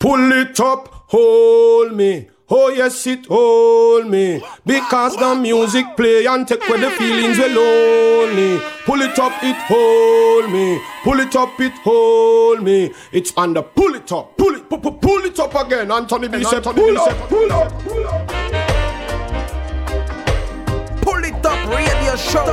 Pull it up, hold me. Oh yes, it hold me because the music play and take away the feelings we lonely. Pull it up, it hold me. Pull it up, it hold me. It's the pull it up, pull it, pull, pull it up again. Anthony B said, pull up, pull up, pull up. Pull it up, radio show,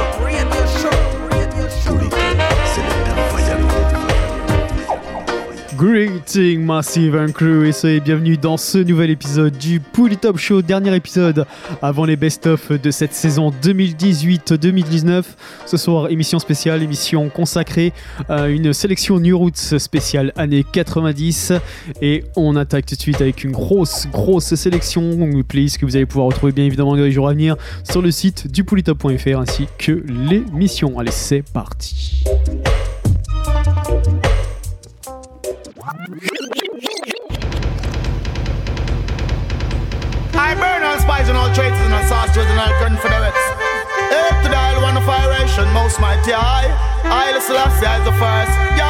Greeting Massive and Crew et soyez bienvenus dans ce nouvel épisode du Pouli Top Show, dernier épisode avant les best-of de cette saison 2018-2019. Ce soir, émission spéciale, émission consacrée à une sélection New Roots spéciale année 90 et on attaque tout de suite avec une grosse, grosse sélection playlist que vous allez pouvoir retrouver bien évidemment dans les jours à venir sur le site du polytop.fr ainsi que l'émission. Allez, c'est parti. I burn all spies and all traitors and all sorcerers and all confederates. Up to isle, one of iration, most mighty I. I, the Selassie, is the first. Yo,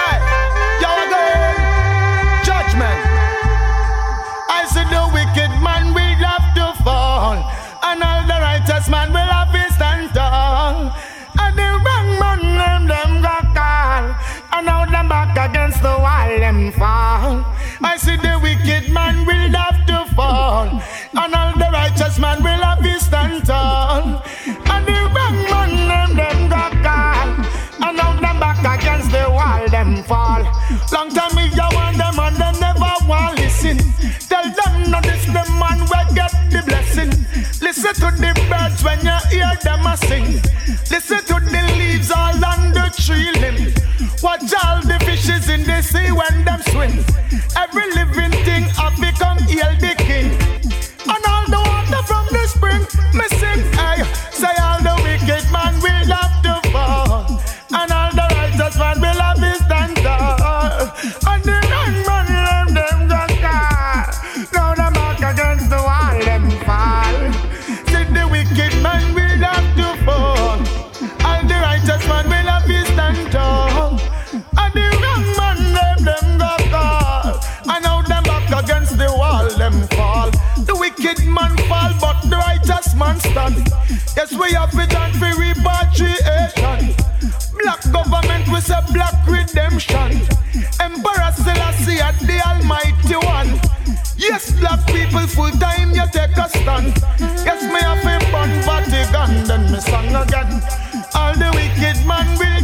hey, yo again. Judgment. I said the wicked man will have to fall, and all the righteous man will have to stand tall. And now them back against the wall, them fall. I see the wicked man will have to fall, and all the righteous man will have to stand tall. And the wrong man, them, them got call, and now them back against the wall, them fall. Long time me you want them and them never want listen. Tell them not this the man will get the blessing. Listen to the birds when you hear them a sing. Listen to the leaves all on the tree. Watch all the fishes in the sea when them swim. Every living thing have become hail man stand. Yes, we have it and for repatriation. Black government, we say black redemption. Emperor Selassie at the Almighty One. Yes, black people full time, you take a stand. Yes, me have a fun Vatican, then me song again. All the wicked man will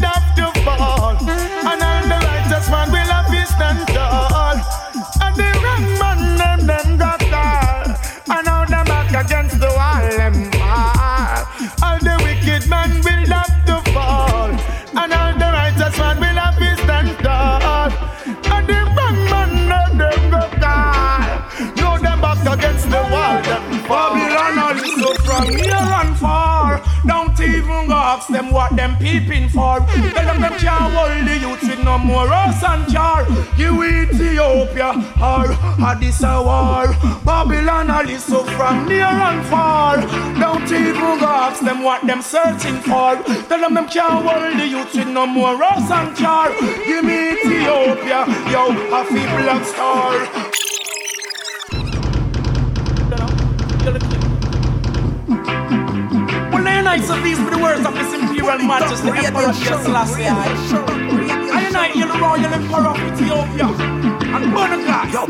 ask them what them peeping for. Tell them them can't hold the youth with no more us and jar. You Ethiopia or Addis a war. Babylon all so from near and far. Don't even go ask them what them searching for. Tell them them can't hold the youth with no more us and jar. Give me Ethiopia, yo, a black star. They're of these with the words of His Imperial Majesty, Emperor Selassie. I unite you the royal emperor of Ethiopia and Bonaca. Yo,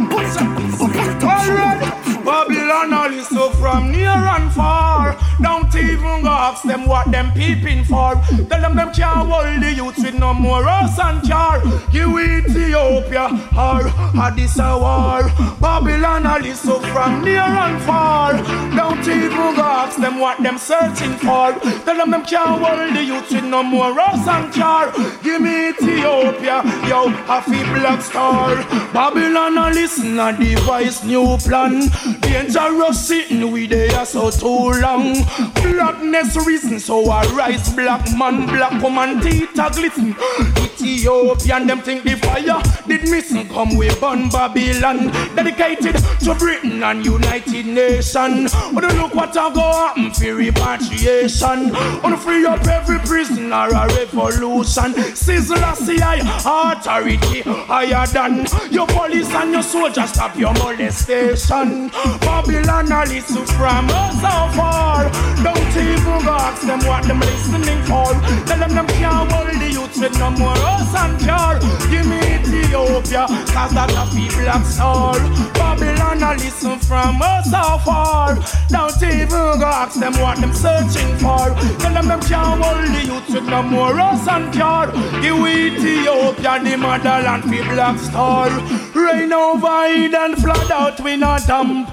Alright, Babylon all is so from near and far. Don't even go ask them what them peeping for. Tell them them can't hold the youth with no more us and jar. You Ethiopia or Addis a war. Babylon is so from near and far. Don't even go ask them what them searching for. Tell them them can't hold the youth with no more us and jar. Give me Ethiopia, yo, a black star. Babylon a listen a device new plan. Dangerous sitting we there so too long. Ooh blackness reason. So I rise black man, black woman, teeth a glisten. Ethiopian, them think the fire did missing. Come we burn Babylon, dedicated to Britain and United Nations. Wanna look what I go happen for repatriation. Wanna free up every prisoner, a revolution. Selassie I, authority higher than your police and your soldiers. Stop your molestation. Babylon, I from us so far. Don't even go ask them what them listening for. Tell them them can't hold the youth with no more us and car. Give me Ethiopia, cause that a people black soul. Babylon, I listen from us so far. Don't even go ask them what them searching for. Tell them them can't hold the youth with no more us and car. Give Ethiopia, the motherland, for black star. Rain over Eden, flood out, we not dump.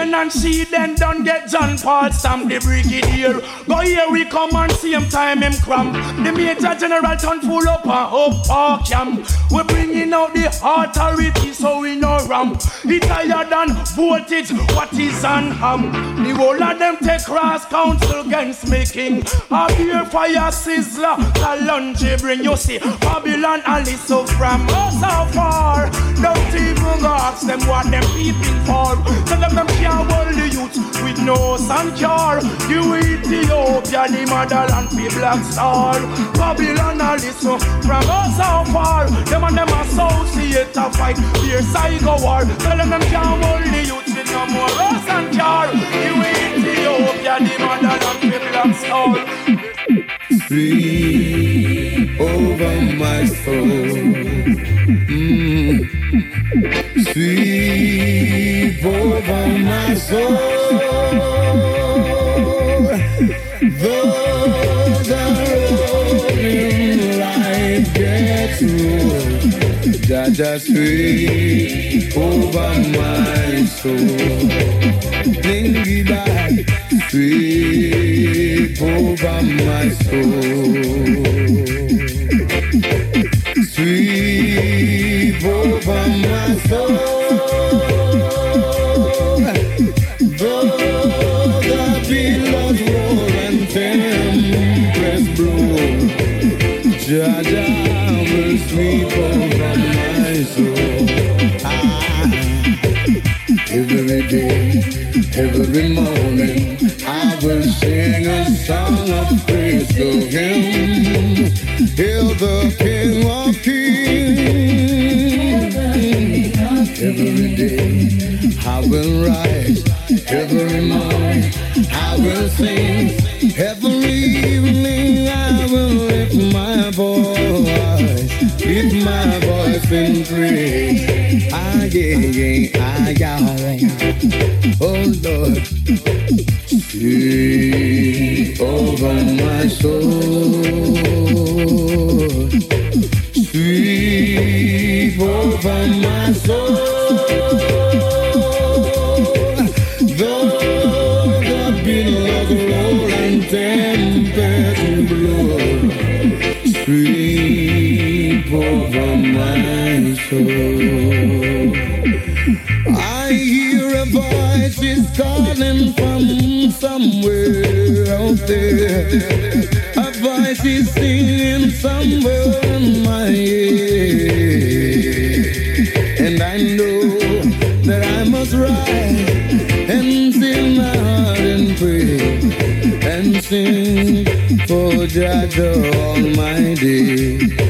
Eden and see then don't get John Paul stamp the brigadier. Go here we come and same time him cramp. The major general turn full up and up our camp. We bringing out the authority so we no ramp. It higher than voltage, what is on ham? The whole of them take cross council against me king. A beer fire sizzler, the lunge bring you see. Babylon and listen from us so far. Don't even ask them what them peeping for. Tell them them can't hold the youth with no sun cure. You Ethiopia, the motherland, be black star. Babylon and listen from us so far. Them and them associate a fight, fear psycho war. Tell them can't hold the youth with no more us and cure. You Ethiopia, the motherland, be black star. Sweep over my soul. Over oh, my soul. Though the rolling life gets rough, Jah Jah sweep over my soul. Dingy die, sweep over my soul. Sweep over my soul. Though the billows and blow, every day, every morning, I will sing a song of praise to Him. Hail the King of Kings. Every day I will rise, every morning I will sing, every evening I will lift my voice, lift my voice in praise. Ah, yeah, yeah, ah, yeah. Oh Lord, sweep over my soul. Sweep over my soul. My soul. I hear a voice is calling from somewhere out there. A voice is singing somewhere in my ear. And I know that I must rise and sing my heart and pray and sing for Jah Almighty.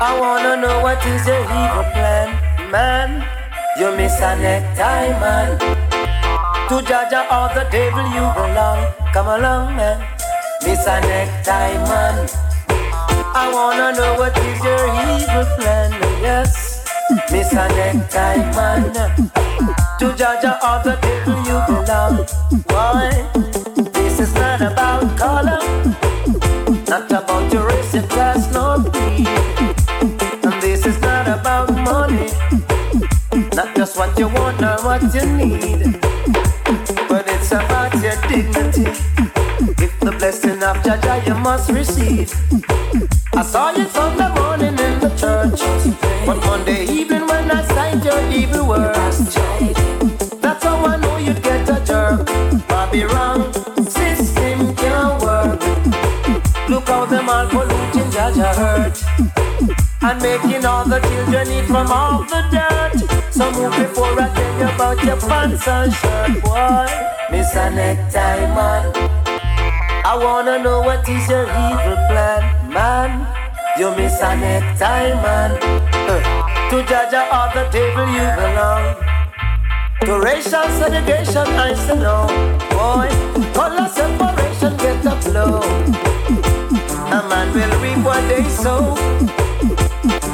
I wanna know what is your evil plan, man. You miss a necktie, man. To Jah Jah or the devil you belong. Come along, man. Miss a necktie, man. I wanna know what is your evil plan, yes. Miss a necktie, man. To Jah Jah or the devil you belong. Why? This is not about color, not about your race, your you want or what you need. But it's about your dignity. If the blessing of Jah Jah you must receive. I saw you Sunday morning in the church, but Monday evening when I signed your evil words, that's how I know you'd get a jerk. Bobby wrong, system can't work. Look how them all polluting Jah Jah hurt. And making all the children eat from all the dirt. So move before I tell you about your pants and shirt, boy. Miss a necktie, man. I wanna know what is your evil plan, man. You miss a necktie, man. To Jah Jah or the table you belong. To racial segregation, I say no. Boy, color separation, get a flow. A man will reap what they sow.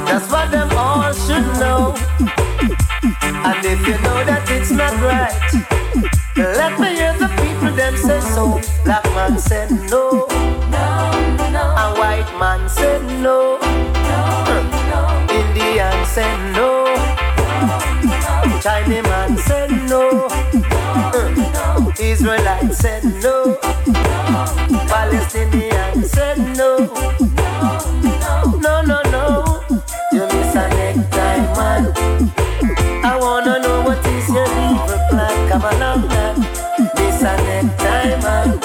That's what them all should know. And if you know that it's not right, let me hear the people them say so. Black man said no. no, no. A white man said no. no, no. Indian said no. no, Chinese man said no. Israelite said no. Palestinian plan. Come along, man. Miss a necktie, man.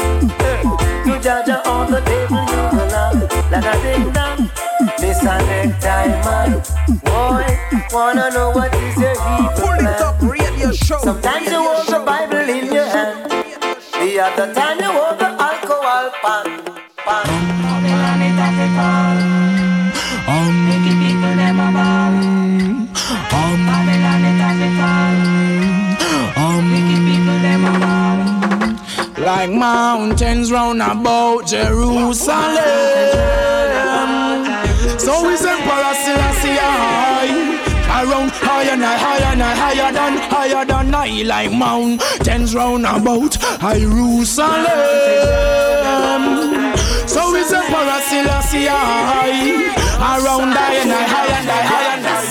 To Jah Jah on the table, you belong. Like a ding dong. Miss a necktie, man. Boy, wanna know what is your evil Pull it up, plan. radio show. Sometimes you hold the Bible in your hand. The other time you hold the alcohol pan. pan. Like mountains round about Jerusalem. So is Emperor Selassie high. Around higher and higher and higher than higher than I like mountains round about Jerusalem. So is Emperor Selassie high. Around higher and higher and higher and higher.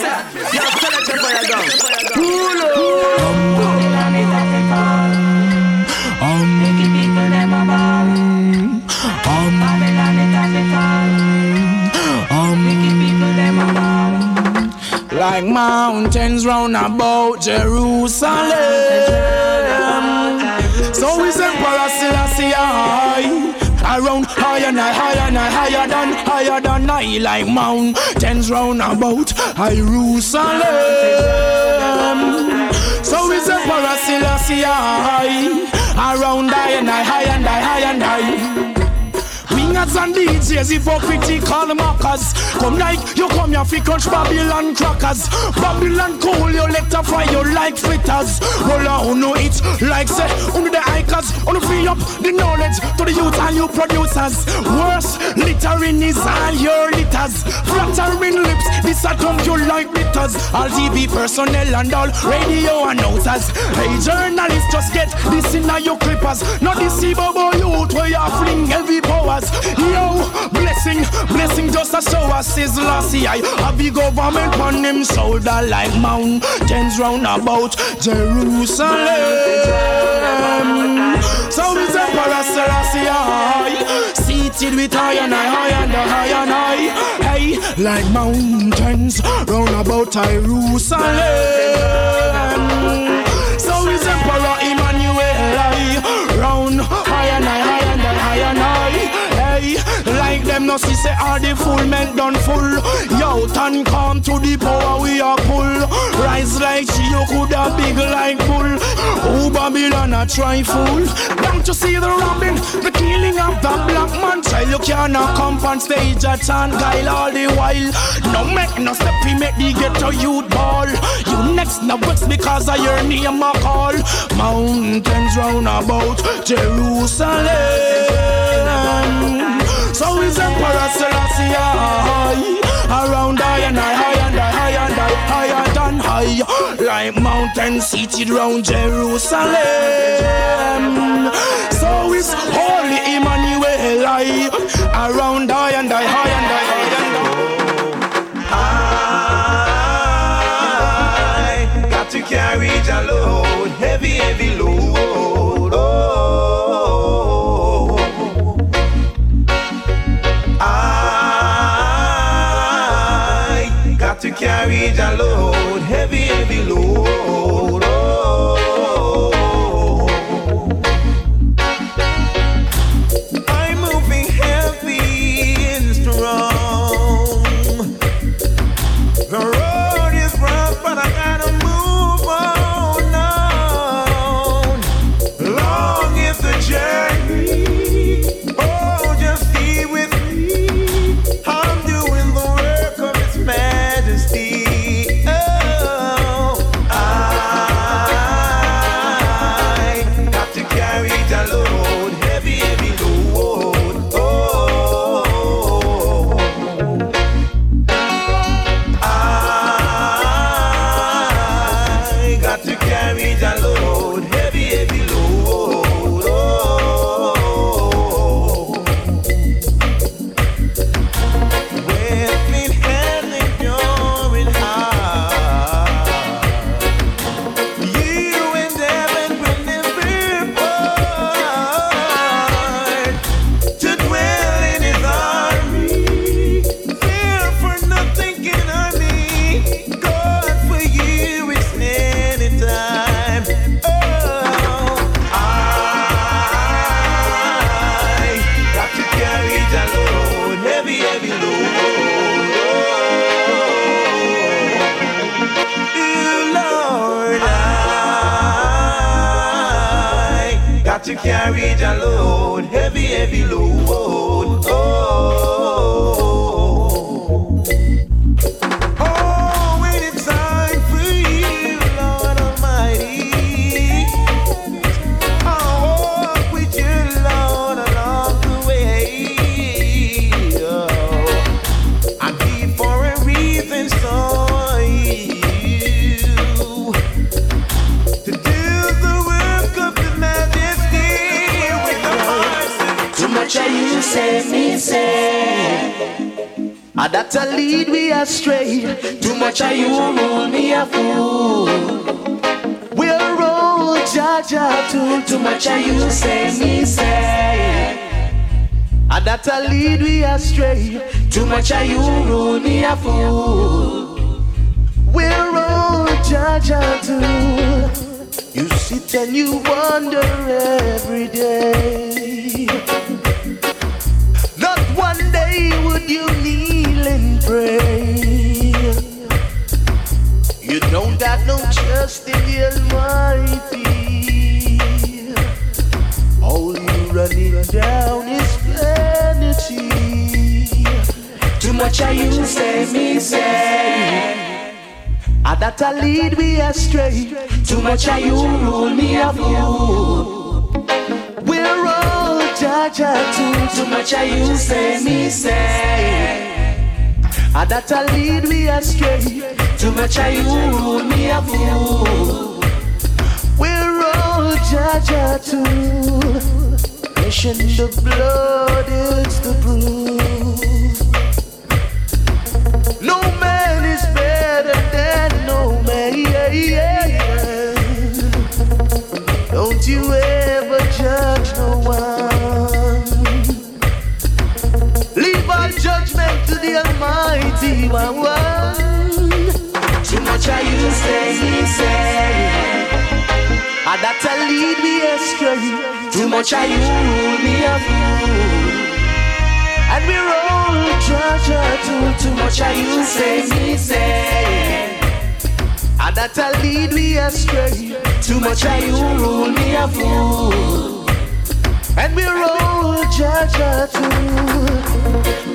Like mountains round about Jerusalem. So is Emperor Selassie high. Around higher and higher and higher than higher than I like mountains round about Jerusalem. So is Emperor Selassie high. Around higher and higher and higher and higher. Wingers and DJs, hypocritical mockers. Come like you come here fi crunch Babylon crackers. Babylon cool, you let fry you like fritters. Roll on, no it like say, under the hikers, on free up the knowledge to the youth and you producers. Worse, littering is all your litters. Flattering lips, this a come you like bitters. All TV personnel and all radio announcers. Hey journalists, just get this in your clippers. Not this bobo youth where you fling heavy powers. Yo, blessing, blessing just a show us his last I have the government on him shoulder like mountains round about Jerusalem. So is Emperor Selassie high, seated with high and high, high and high and high. Hey, like mountains round about Jerusalem. So is Emperor Like them no see say all the full men done full. Yo, turn come to the power we are pull. Rise like she you coulda big like bull. Oh Babylon a try fool. Don't you see the robbing, the killing of the black man child? You cannot come on stage a chant guile all the while. No make no step we make the ghetto youth ball. You next no vex because of your name a call. Mountains round about Jerusalem. So is Emperor Selassie I Around I and I, high and I, high and I, higher than high. Like mountains seated round Jerusalem. So is Holy Emmanuel I Around I and I, high and I change, I love. me a fool. And we're all treasure too, too much I you say, me say. And that I lead me astray, too much I you rule me a fool. And we're all judge too.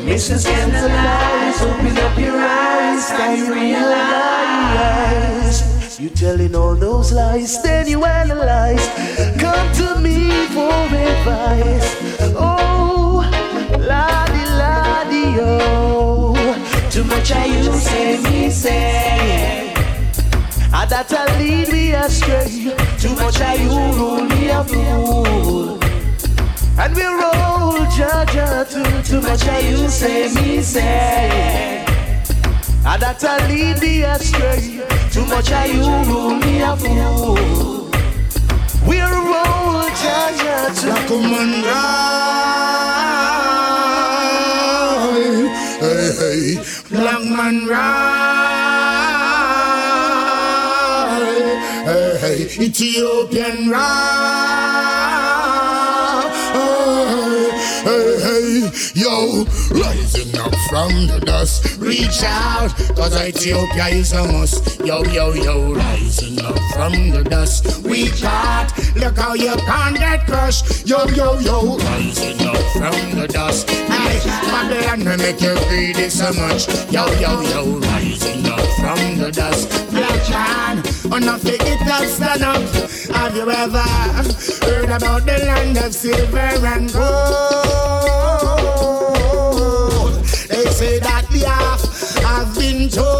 Mrs. Candlelight, open up your eyes, I realize. You telling all those lies, then you analyze. Come to me for advice. Oh, la di la di oh. Too much I you say me say. And that'll lead me astray. Too much I you rule me a fool. And we're all judge too. Too much I you say me say. And that'll lead me astray. Too much I you rule me a fool. We roll, Jah Jah, too. Black hey hey, black man ride, hey hey, Ethiopian ride, hey hey, yo, rising up from the dust, reach out, cause Ethiopia is a must, yo yo yo, rising up from the dust, we got, look how you can't get crushed, yo yo yo, rising up from the dust, hey, Babylon will make you greedy so much, yo yo yo, rising up from the dust, black man, enough to get up, stand up, have you ever heard about the land of silver and gold? Say that the half have been told.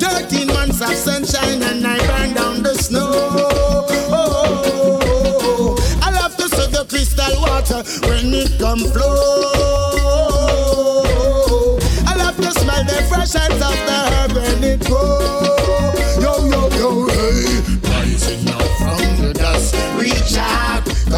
Thirteen months of sunshine and I burn down the snow. I love to see the crystal water when it come flow. I love to smell the fresh of the herb when it grow. Yo yo yo hey, rising up from the dust, reach out,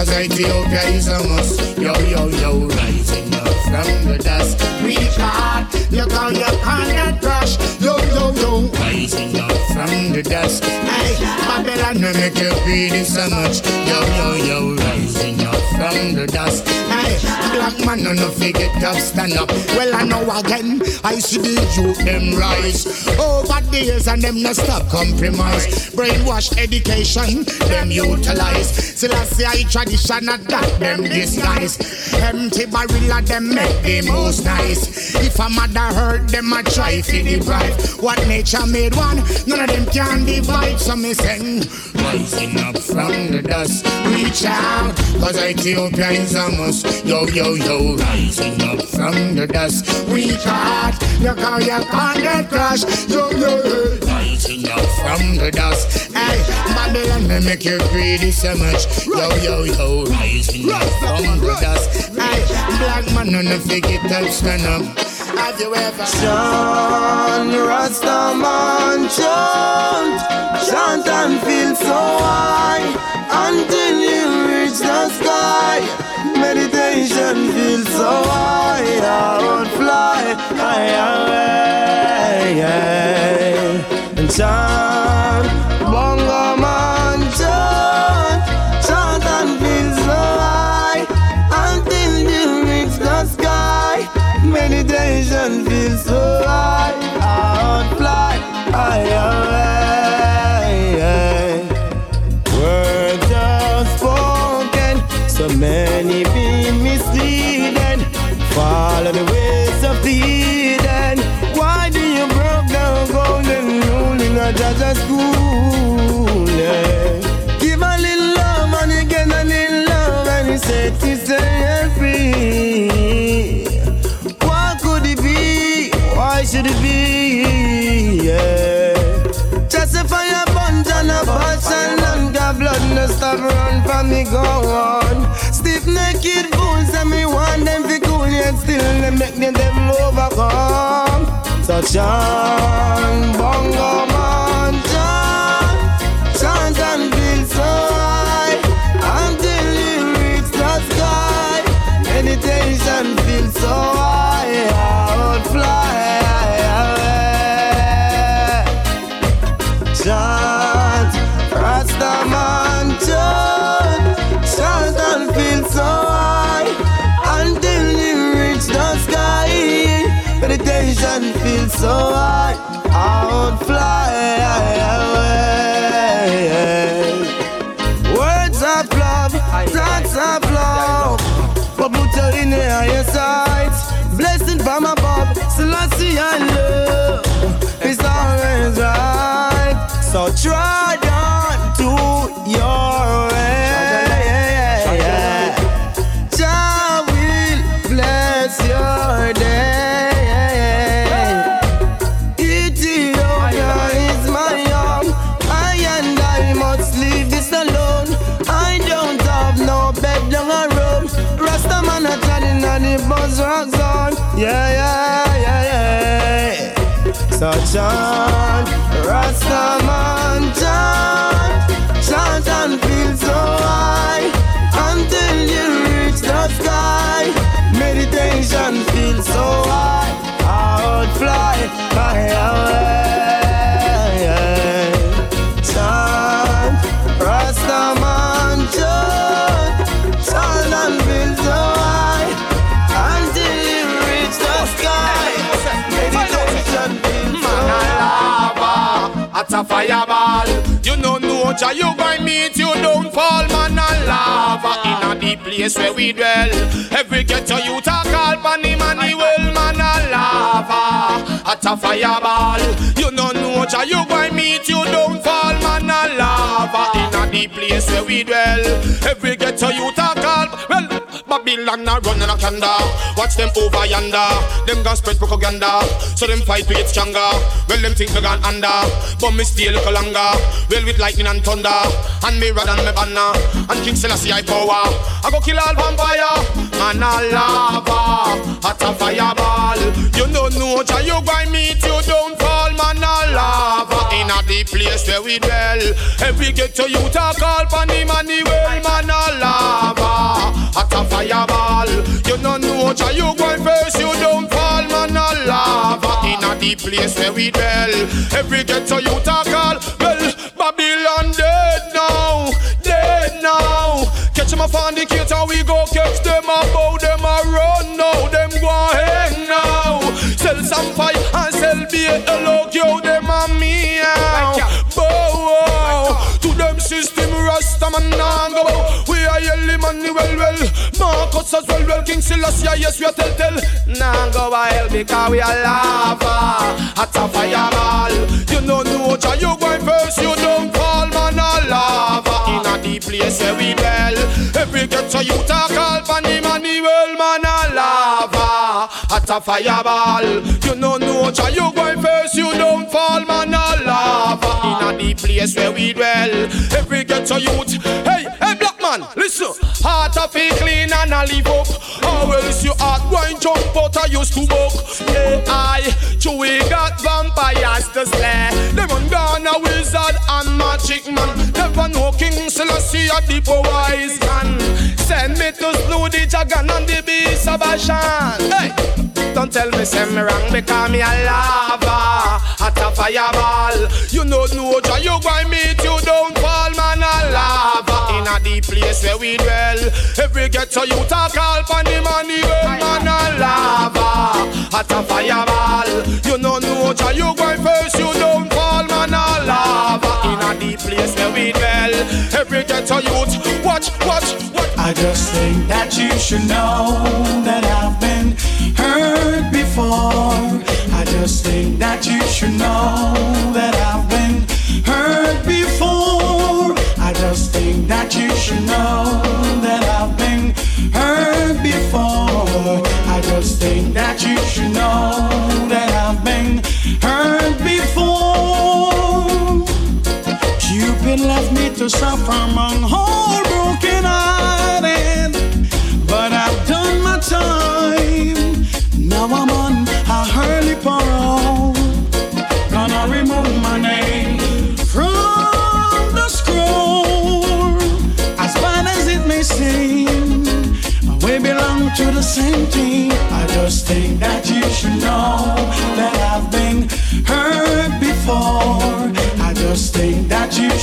cause Ethiopia is a must. Yo yo yo, rising up from the dust, reach out, look how you can't crushed. Yo yo yo, rising up from the dust. Hey, Babylon will make you greedy so much. Yo yo yo, rising up from the dust. Hey, black man no no forget up, stand up. Well I know again, I see the youth them rise over the years and them no stop compromise. Brainwash education, them utilize. Still I see I tradition and that them disguise. Empty barrel of them make the most nice. If a mother hurt them, I try to deprive. What nature made one, none of them can divide. So me sing, rising up from the dust, reach out, cause Ethiopia is a must. Yo yo yo, rising up from the dust, reach out, look how you can't get crushed. Yo yo yo, rising up from the dust. Hey, Babylon may make you greedy so much. Yo yo yo, rising up from the dust. Hey, black man on the figure up, stand up. Have you ever Chant, Rastaman, chant, chant and feel so high until you reach the sky. Meditation feels so high, I won't fly high away. And chant, Meditation feels stop run from me go on. Stiff naked fools and me want them fi cool yet still them make me them overcome. So chant, so high, I would fly away. Words of love, thoughts of love. But put her in the higher sights. Blessing from above, Selassie I a fireball, you know no Jah you going meet you don't fall man a lava in a deep place where we dwell. Every ghetto you talk all money money well man a lava. At a fireball, you know no Jah you going meet you don't fall man a lava in a deep place where we dwell. Every ghetto you talk all well. Babylon a running a candor. Watch them over yonder. Them gon' spread propaganda. So them fight to get stronger. Well, them think they gone under. But me stay a longer. Well, with lightning and thunder. And me rod and me banner. And King Selassie I power. I go kill all vampire. Man a lava. Hot a fireball. You know no Jah you going meet you don't fall. Man a lava. In a deep place where we dwell. Every ghetto you talk all money money well. Man a lava. Hot a fireball. You know no Jah you going first. You don't fall. Man a lava. In a deep place where we dwell. Every ghetto you talk all. Well, Babylon dead now. Dead now. Catch them a fornicator, we go catch them a bow, them a run now, them go hang now. Sell some fight and sell beer, hello, yo, them a yelling well well, Marcus as well well, King Selassie, yes we are tell tell. Nah go a hell because we are lava, hot a fireball. You know no Jah, you going first, you don't fall man a lava in a deep place where we dwell. Every ghetto you talk all money money well man a a fireball. You know no Jah, you going first, you don't fall man a lava in a deep place where we dwell. Every ghetto youth, hey hey black man, listen. Heart it clean and I live up. How else you heart going jump out of your stomach? Yeah, I, Chewy got vampires to slay. Them on gone a wizard and magic man. Never know King Selassie a deep wise man. Send me to slew the dragon and the beast of Bashan. Hey, don't tell me say me wrong because me a lava. Hot a fireball. You know no Jah you going meet you don't fall man a lava. In a deep place where we dwell. Every ghetto you talk all money money well man a lava. Hot a fireball. You know no Jah you going first you don't fall man a lava. In a deep place where we dwell. Every ghetto youth watch watch watch. I just think that you should know that I've been hurt before. I just think that you should know that I've been hurt before. I just think that you should know that I've been hurt before. I just think that you should know that I've been hurt before. Cupid left me to suffer among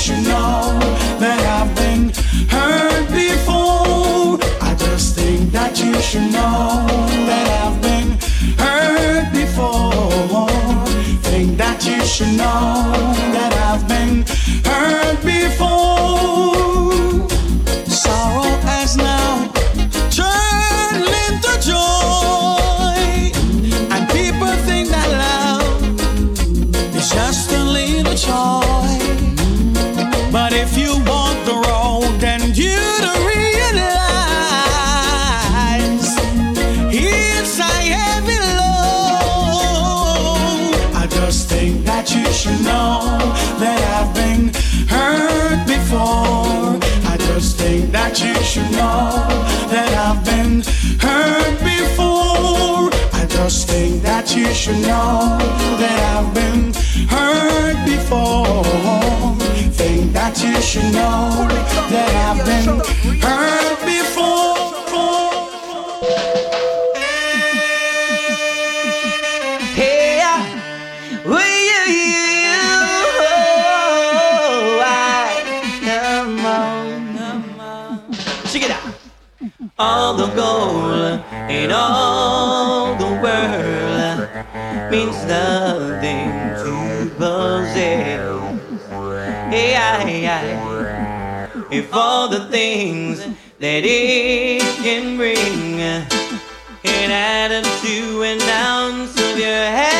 that I should know that I've been hurt before. Think that you should know that I've been hurt before. Hey, will you, oh, I, come on. Check it out. All the gold and all means nothing to possess. Yeah, yeah. If all the things that it can bring, can add up to an ounce of your head.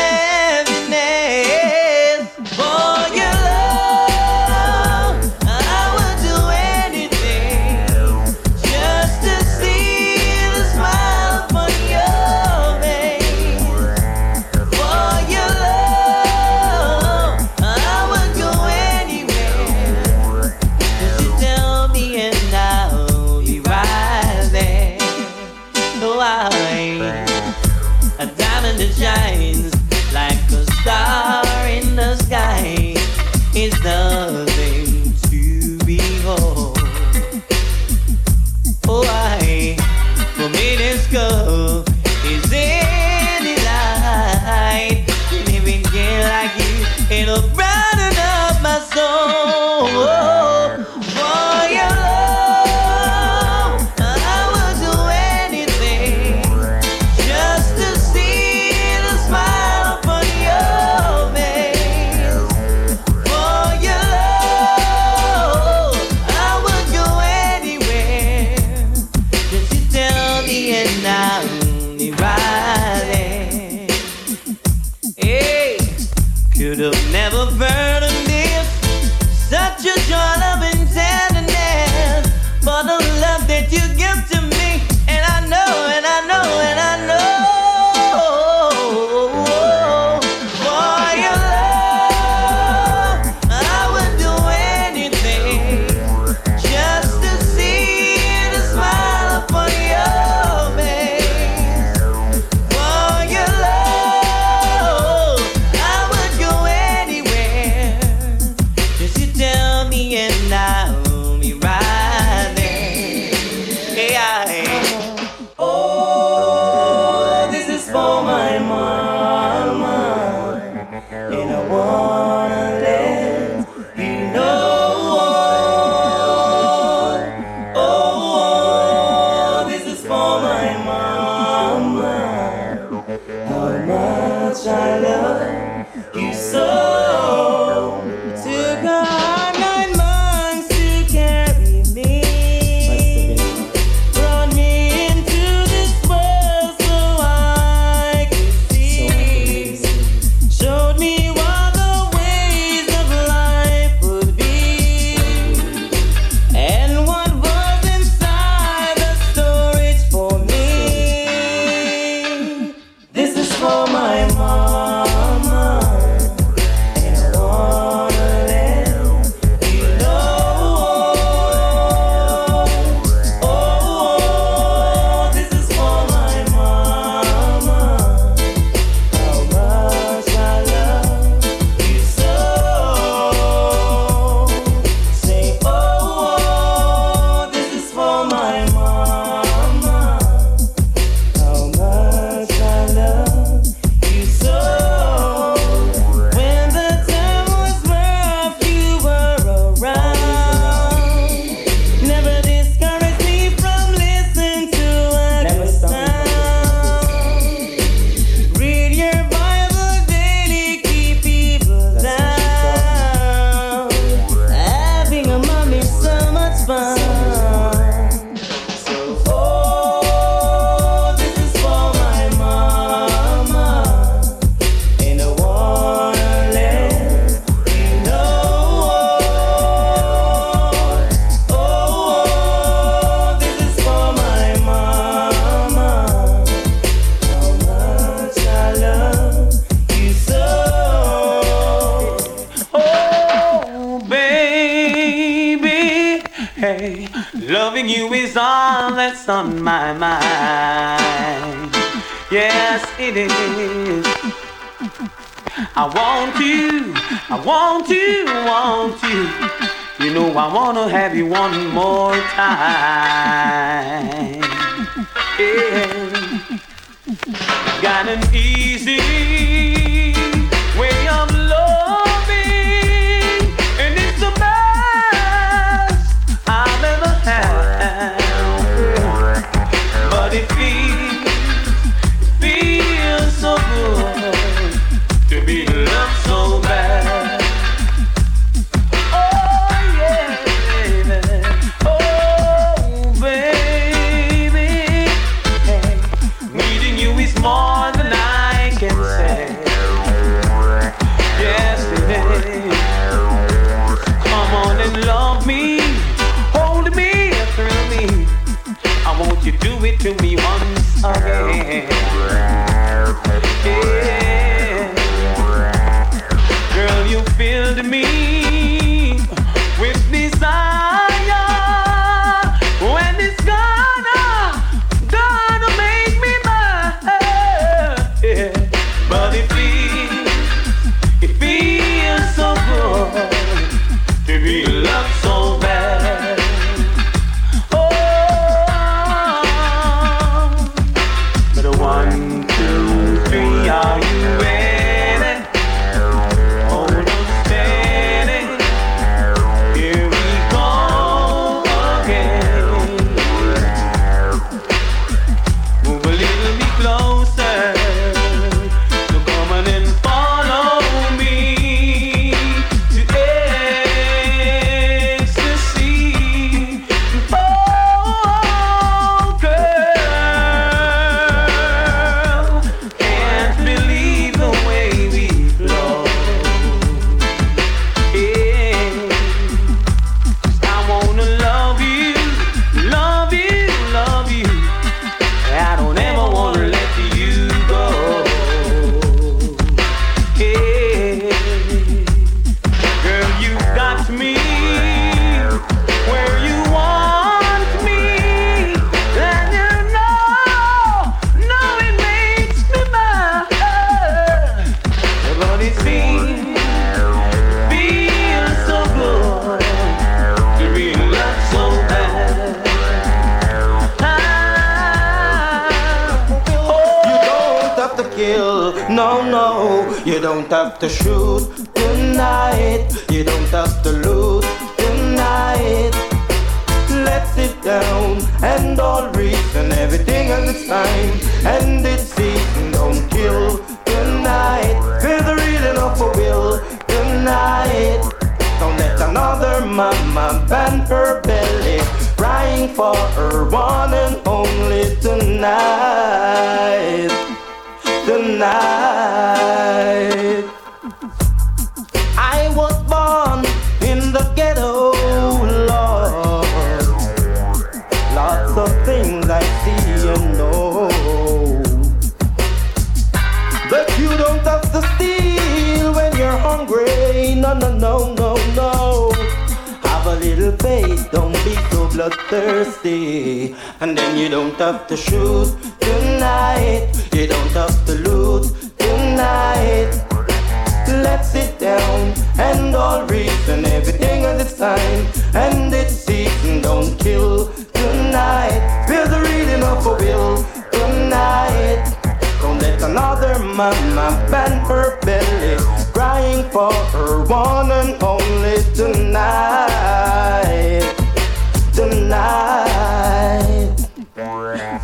that's on my mind. Yes, it is. I want you, I want you, want you. You know I wanna have you one more time. Yeah. Got an mama bend her belly, crying for her one and only tonight. Tonight. I was born in the ghetto, bloodthirsty. And then you don't have to shoot tonight. You don't have to loot tonight. Let's sit down and all reason everything at its time. And it's season, don't kill tonight. Feel the reading of a will tonight. Don't let another mama bend her belly, crying for her one and only tonight. Tonight.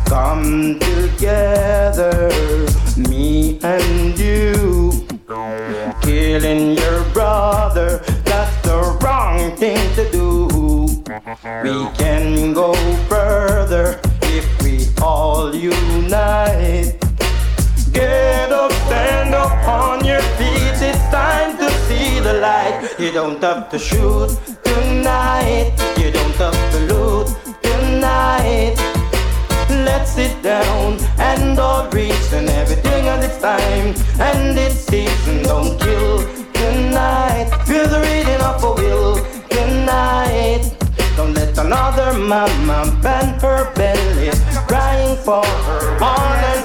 Come together, me and you. Killing your brother, that's the wrong thing to do. We can go further if we all unite. Get up, stand up on your feet. Time to see the light. You don't have to shoot tonight. You don't have to loot tonight. Let's sit down and all reason everything at its time. And it's season, don't kill tonight. Feel the reading of a will tonight. Don't let another mama bend her belly, crying for her one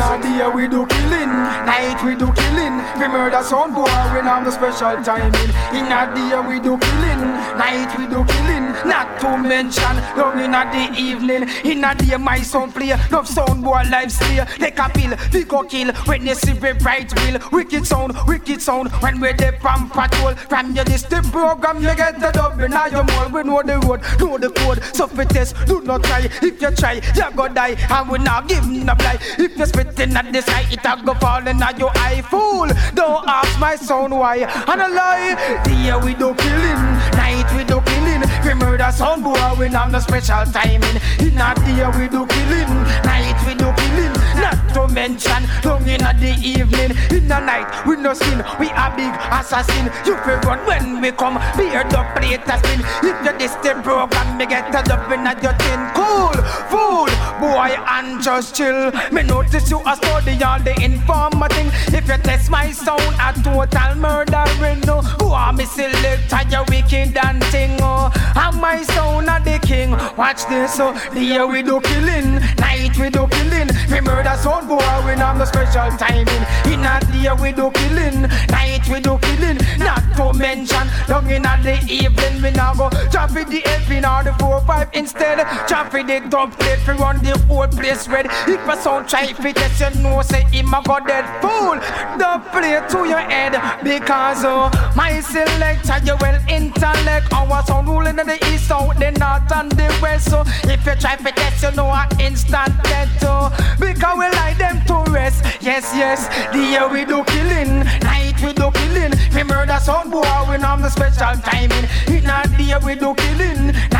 a day we do killing, night we do killing. We murder sound boy when I'm the special timing. In a day we do killing, night we do killing. Not to mention, long in a the evening. In a day my sound play, love sound boy live slay. Take a pill, we go kill. When they see we bright will, wicked sound, wicked sound. When we dey from patrol, from your the program, you get the dub in your mall. We know the road, know the code. So for test, do not try. If you try, you go die. And we not give no lie. If you spitting at the sky, it a go falling at your eye. Fool, don't ask my sound why. And a lie, day we do killing, night we do killing. We murder sound boy, we have no special timing. In a day we do killing, night we do killing. Not to mention, long in the evening. In the night we no sin, we a big assassin. You feel run when we come, beard the plate a spin. If you this the program, me get a dub in at your tin. Cool, fool, boy, and just chill. Me notice you a study all the informer thing. If you test my sound, a total murdering. No, who are me select? You wicked and thing. Oh, and my sound are the king. Watch this. So oh. the year we do killing, night we do killing. We murder sound boy, we have no special timing. In a day we do killing, night we do killing. Not to mention, long in the evening we now go drop it the LP or the four five instead. Drop it the dub plate, we run the whole place red. If a sound try fit, yes you know say him a go dead fool. The play to your head because uh, my selector you well intellect. Our sound ruling in the east, south, the north and the west. So if you try for test, you know a instant death. Uh, because we like them to rest. Yes, yes, the year we do killing, night we do killing. We murder sound boy, we know the special timing. In a day we do killing, night we do killing.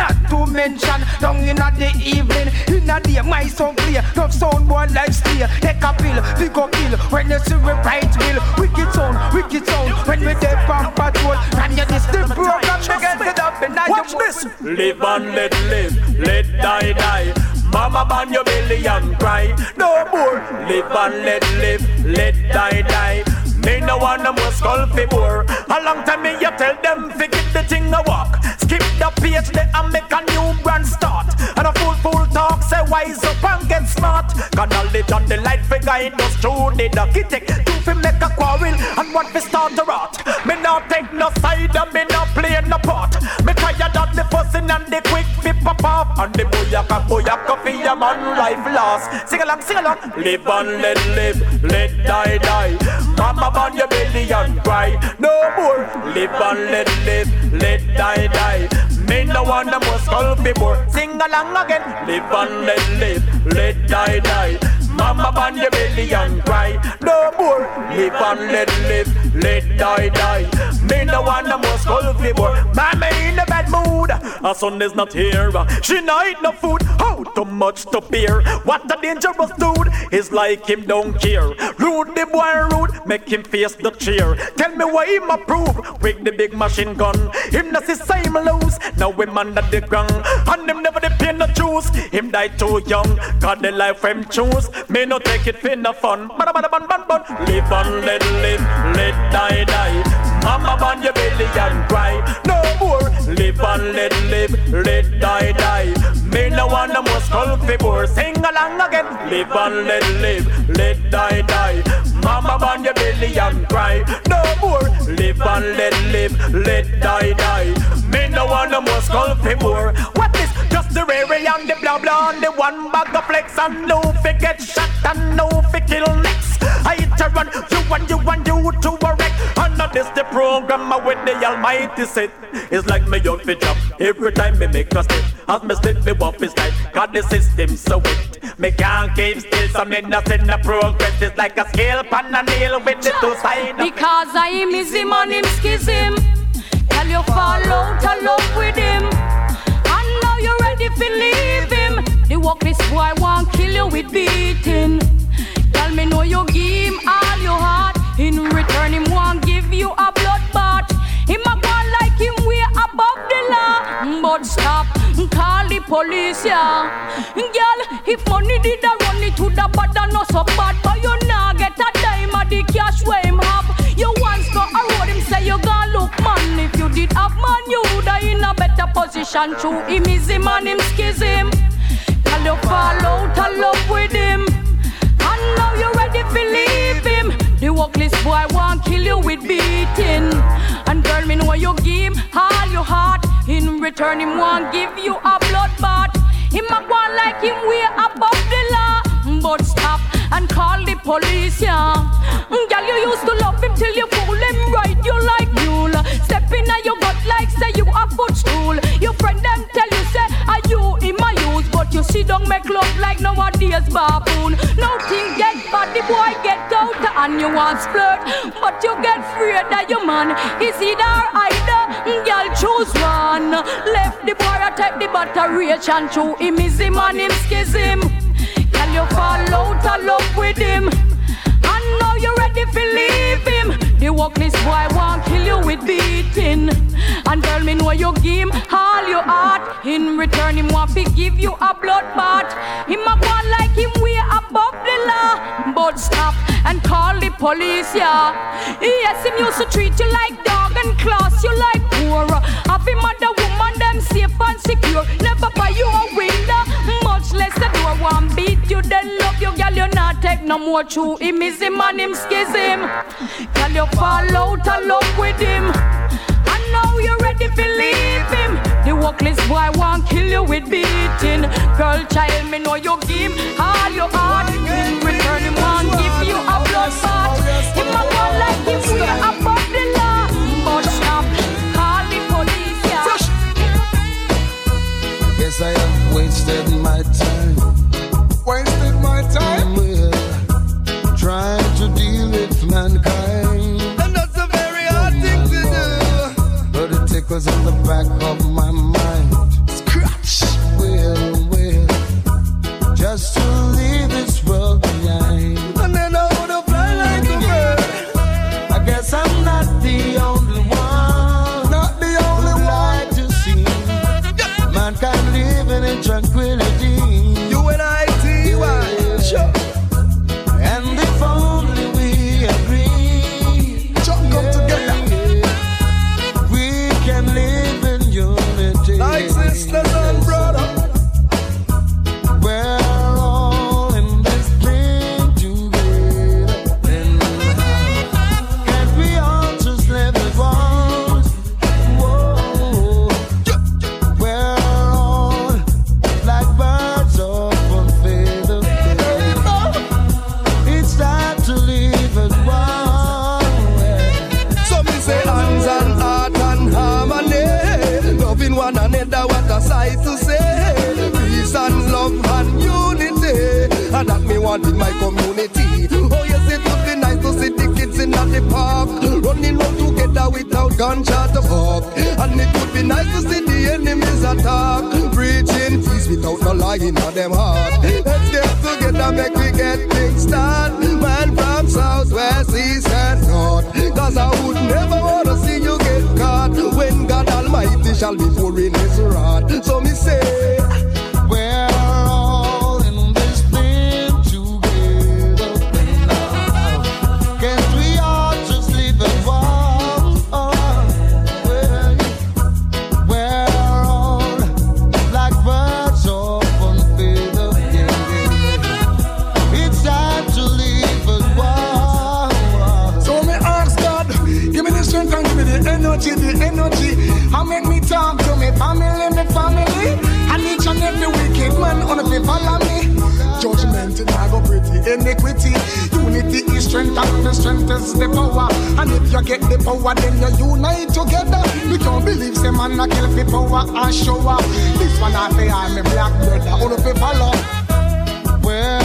Not to mention, down in the evening. In a day my sound clear, tough sound boy life stay. Take a pill, we go kill. When you see we right will, wicked sound, wicked sound. When we dead on patrol, and you this the program, they get it up and Watch this. Live and let live, let die die. Mama ban your belly and cry. No more. Live and let live, let die die. Me no want no more skull fi bore. A long time me you tell them fi get the thing a walk. Skip the page then and make a new brand start. And a fool fool talk say wise up and get smart. Got knowledge on the light fi guide us through the architect. Two fi make a quarrel and one fi start a rot. Me not take no side and me not play no part. Me tired of the fussing and the quick fi pop off. And the booyaka booyaka fi a man life lost. Sing along, sing along. Live and let live, let die die. Mama up on your belly and cry. No more. Live and let live, let die die. Me no want the most skull more. Sing along again. Live and let live, let die die. Mama on your belly and cry. No more. Live and let live, let die die. Me no want the most skull more. Mama in a bad mood. Her son is not here. She not eat no food. How too much to bear. What a dangerous dude. Is like him don't care. Rude the boy rude. Make him face the chair. Tell me why him approve. With the big machine gun. Him not see same lose. Now him under the ground. And him never the depend no choose. Him die too young. Got the life him choose. Me no take it for no fun. Bada bada bun bun bun. Live on, let live, let die die. Mama on your belly and cry. No more. Live on, let live, let die die. Me no want no more skull for Sing along again. Live on, let live, let die die. Mama on your belly and cry. No more. Live and let live, let die die. Me no want no more skull for What is the rare and the blah blah and the one bag of flex and no fi get shot and no fi kill next. I hit run you and you and you to a wreck. And this the program uh, with the Almighty set. It's like me young fi drop every time me make a step. As me slip me walk is like got the system so wet. Me can't keep still, so me nothing the progress. It's like a scale pan a nail with the two sides. Because I am easy, man, and him schism. Tell you fall out of love with him. Now to leave him. The workless boy won't kill you with beating. Tell me know you give him all your heart. In return, him won't give you a bloodbath. Him a go like him way above the law. But stop, call the police, yeah. Girl, if money did a run it to the bad not so bad, but you nah get a dime of the cash where him have man, you would in a better position. True, him is him and him schism. Tell you fall out of love with him. And now you ready to leave him. The workless boy won't kill you with beating. And girl, me know you give him all your heart. In return, him won't give you a bloodbath. Him a go like him way above the law. But stop and call the police, yeah. Mm, girl, you used to love him till you fool him right. You like mule. Step in and you got like say you a footstool. Your friend them tell you say are you in my use, but you see don't make love like nowadays baboon. No thing get bad, the boy get out and you want flirt, but you get afraid that your man is either either. Mm, girl choose one. Left the boy I take the battery and true him is him and him schism. Girl you fall out of love with him. And now you're ready to leave him. The workless boy won't kill you with beating. And tell me know you give him all your heart. In return, him want to give you a blood bath. Him a go like him way above the law. But stop and call the police, yeah. Yes, him used to treat you like dog and class you like poor. Have him mother woman, them safe and secure. Never buy you a window, much less the door. One beat then love you, girl. You not take no more true. Him is him and him skiz him. Girl, you fall out of love with him. And now you're ready to leave him. The workless boy won't kill you with beating. Girl, child, me know you give all your heart. In return, him won't give you a blood bath. Him a go like him we above the law. But stop, call the police, yeah. Guess I have wasted my time. Back Running round together without gunshot pop. And it would be nice to see the enemies attack. Preaching peace without no lying on them heart. Let's get together, make we get things done. Man from south, west, east and north. Cause I would never wanna see you get caught. When God Almighty shall be pouring his wrath. So me say, strength is the power. And if you get the power, then you unite together. We can't believe say man a kill for power and show up. This one I say I'm a black brother, on the follow. We're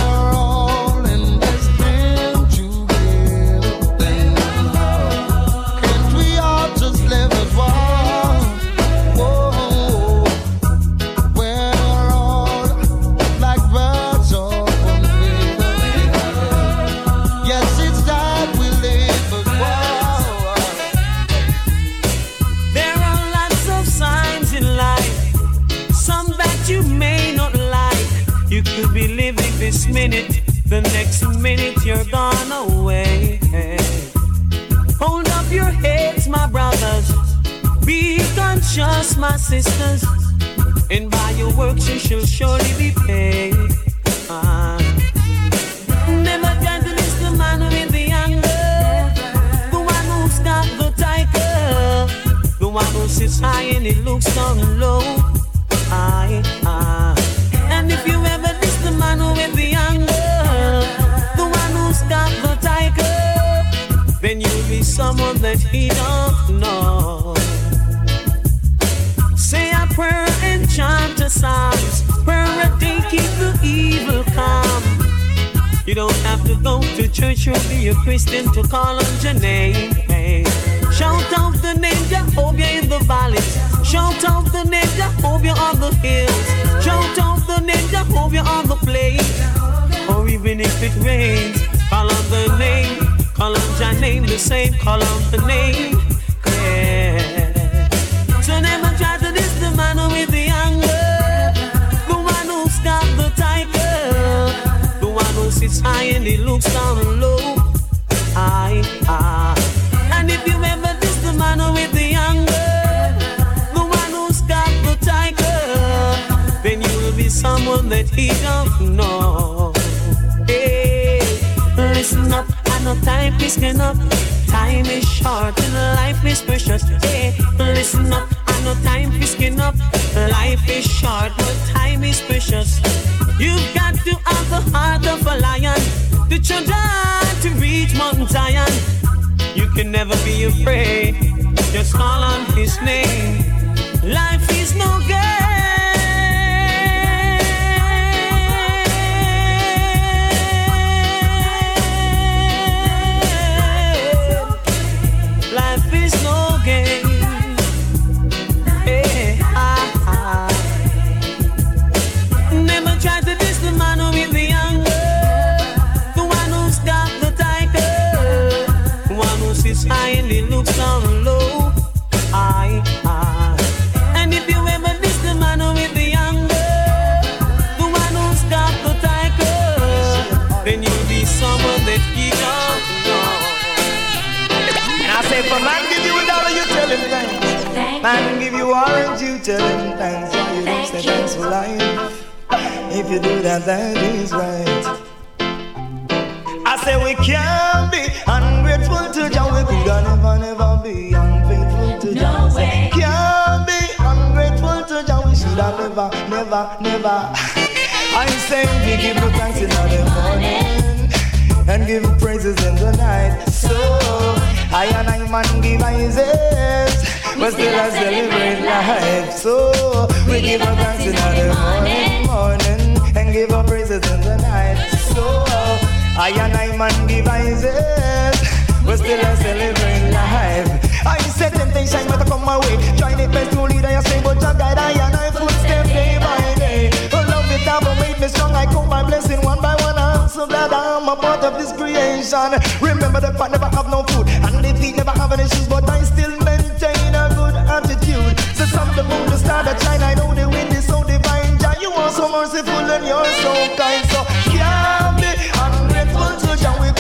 best to lead I say, but Jah guide I and I footstep day by day. Oh, love it, have made me strong. I count my blessing one by one. I'm so glad I'm a part of this creation. Remember the part never have no food, and the feet never have any shoes, but I still maintain a good attitude. So some the moon, the star, the shine. I know the wind is so divine. Jah, you are so merciful and you're so kind. So can't be ungrateful to Jah.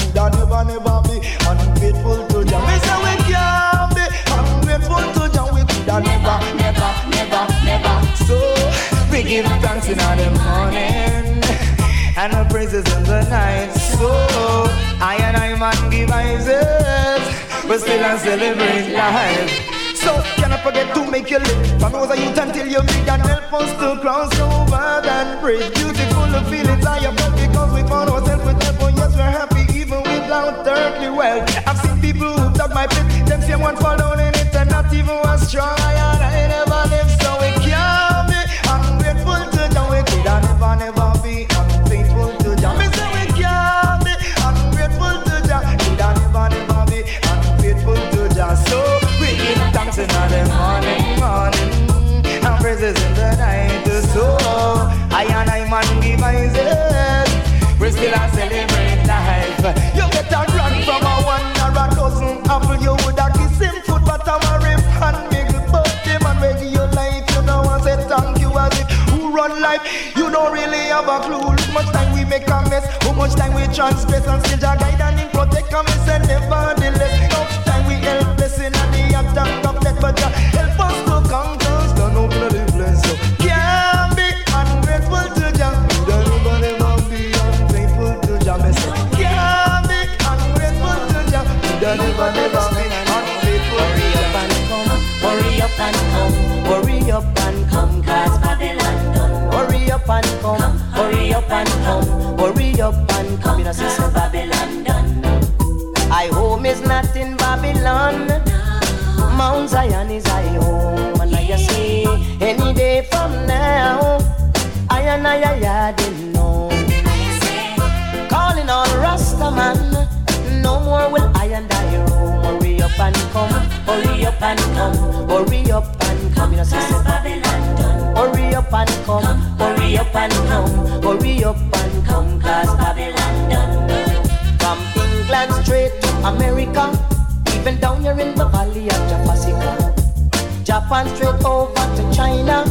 Give thanks in the morning and the praises in the night. So I and I man give praises, but still I celebrate life. So can I forget to make you live? From those of you until you big and help us to cross over that bridge. Beautiful the feelings I have felt because we found ourselves with help. Oh yes, we're happy even without earthly wealth. I've seen people who dug my pit, them same one fall down in it and not even was strong. I praises. We still a celebrate life. You get a run from a one or a dozen apple. You woulda kiss him foot, but I'm a rip and niggle. But the man where give you life, you know I say thank you as if who run life. You don't really have a clue. Look much time we make a mess, how much time we transgress and still Jah guide and protect and me say nevertheless. Enough time we helpless in the attack of death, but Jah never never be unfaithful to Jah. Hurry up and come, hurry up and come, cause Babylon done. Hurry up and come, hurry up and come, hurry up and come. You know, sister. Babylon done. I home is not in Babylon. Mount Zion is I home, and I see any day from now. I and I, I, I didn't know. Calling all Rasta up and come, hurry up and come, hurry up and come. You know, sister. Babylon done. Hurry up and come, Hurry up and come, hurry up and come, cause Babylon done. From England straight to America, even down here in the valley of Japasica. Japan straight over to China,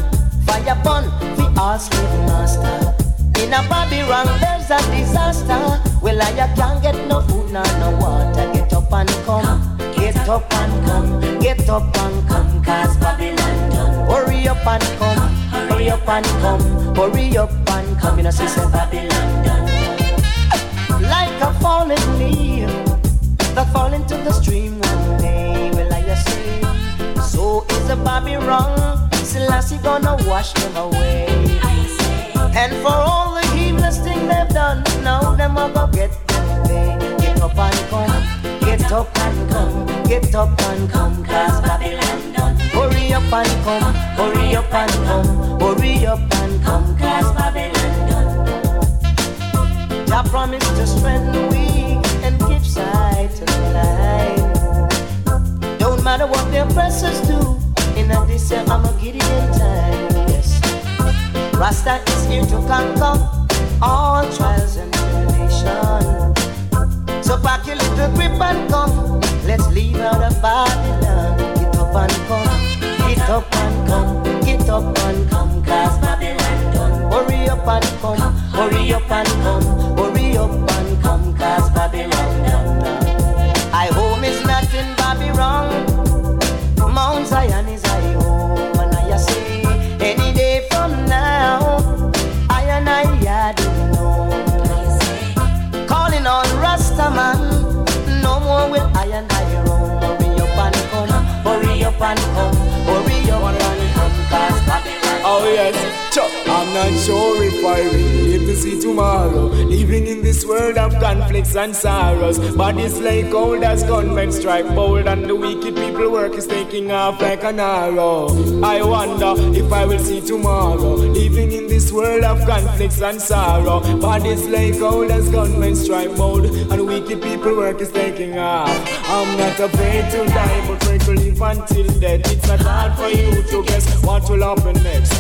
fire burn, we all slave master. In a Babylon, there's a disaster. Well, I can't get no food, nor no water. Get up and come, get up and come, get up and come, cause Babylon done. Hurry up and come, hurry up and come, hurry up and come. You know, sister Babylon done. Like a fallen leaf that fall into the stream one day. Well, I say, so is a Babylon. Selassie gonna wash them away. And for all the heedless thing they've done, now them a go get them pay. Get up and come, get up and come, get up and come, cause Babylon done. Hurry up and come, hurry up and come, hurry up and come, cause Babylon done. Jah promised to strengthen we and give sight to the blind. Don't matter what the oppressors do, in a this year I'm a Gideon time. Yes. Rasta is here to conquer all trials and tribulation. So pack your little grip and come. Let's leave out of Babylon. Get up and come. Get up and come. Get up and come. Cause Babylon done. Hurry up and come. Hurry up and come. Hurry up and come. Cause Babylon done. I home is not in Babylon. Mount Zion is yes. I'm not sure if I will live to see tomorrow. Living in this world of conflicts and sorrows. Bodies like gold as gunmen strike bold, and the wicked people work is taking off like an arrow. I wonder if I will see tomorrow. Living in this world of conflicts and sorrow. Bodies like gold as gunmen strike bold, and wicked people work is taking off. I'm not afraid to die, but pray to live until death. It's not hard for you to guess what will happen next.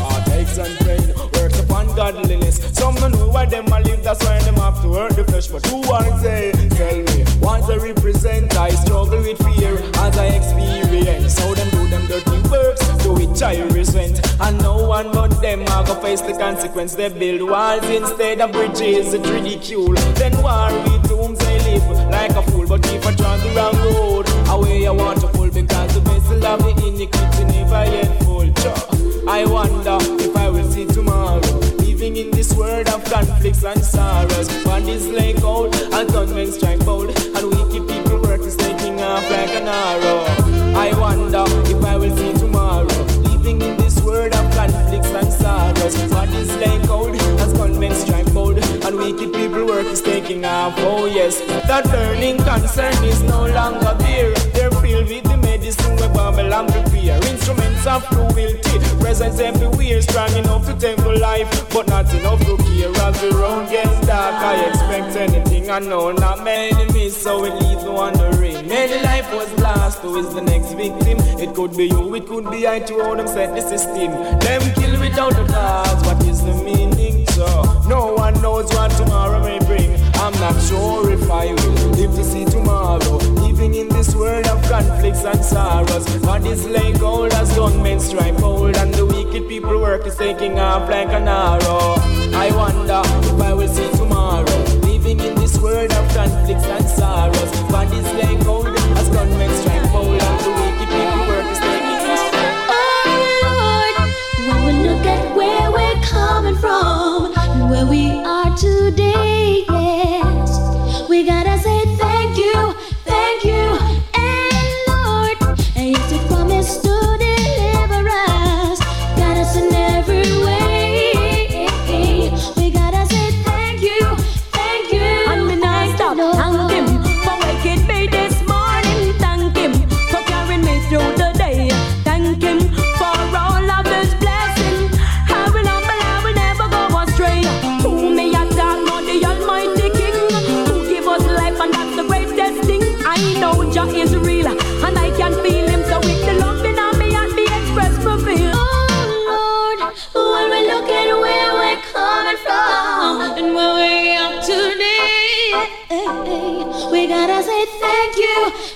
And pain, work upon godliness. Some don't know why them a live, that's why them have to hurt the flesh. But who are they? Tell me, what they represent? I struggle with fear as I experience. How them do them dirty works, to which I resent. And no one but them are gonna face the consequence. They build walls instead of bridges, it's ridicule. Then war with whom they live like a fool. But if I try the wrong road, away I want to pull because the vessel of the iniquity never yet full. I wonder if I will see tomorrow. Living in this world of conflicts and sorrows. One is like gold, and gunmen strike bold, and wicked people work is taking off like an arrow. I wonder if I will see tomorrow. Living in this world of conflicts and sorrows. One is like gold, as gunmen strike bold, and wicked people work is taking off. Oh yes, that burning concern is no longer there. They're filled with the medicine where Babylon prepare. Instruments of cruelty, presence everywhere, strong enough to temple life, but not enough to care. As the road gets dark, I expect anything I know. Not many miss, so it leaves me wondering. Many life was lost, who is the next victim? It could be you, it could be I to how them set the system. Them kill without a cause, what is the meaning? One knows what tomorrow may bring. I'm not sure if I will live to see tomorrow. Living in this world of conflicts and sorrows. Bodies like gold as gunmen strike gold, and the wicked people work is taking off like an arrow. I wonder if I will see tomorrow. Living in this world of conflicts and sorrows. Bodies like gold as gunmen strike gold, and the wicked people work is taking off. When we look at where we're coming from where we are today, coming from and where we are today. We gotta say thank you.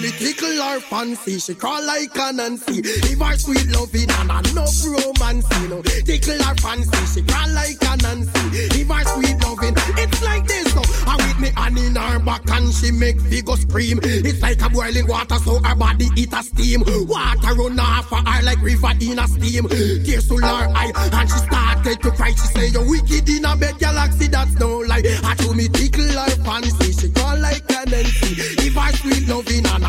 me tickle her fancy. She crawl like a Nancy. Give her sweet loving and enough romance. You know, tickle her fancy. She crawl like a Nancy. Give her sweet loving. It's like this. though. I with me and in her back and she make figure scream. It's like a boiling water, so her body it a steam. Water run off of her like river in a steam. Tears to her eye and she started to cry. She say you wicked in a bed galaxy. That's no lie. I told me tickle her fancy. She crawl like a Nancy. Give her sweet loving and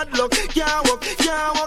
Bad luck, can't walk, can't walk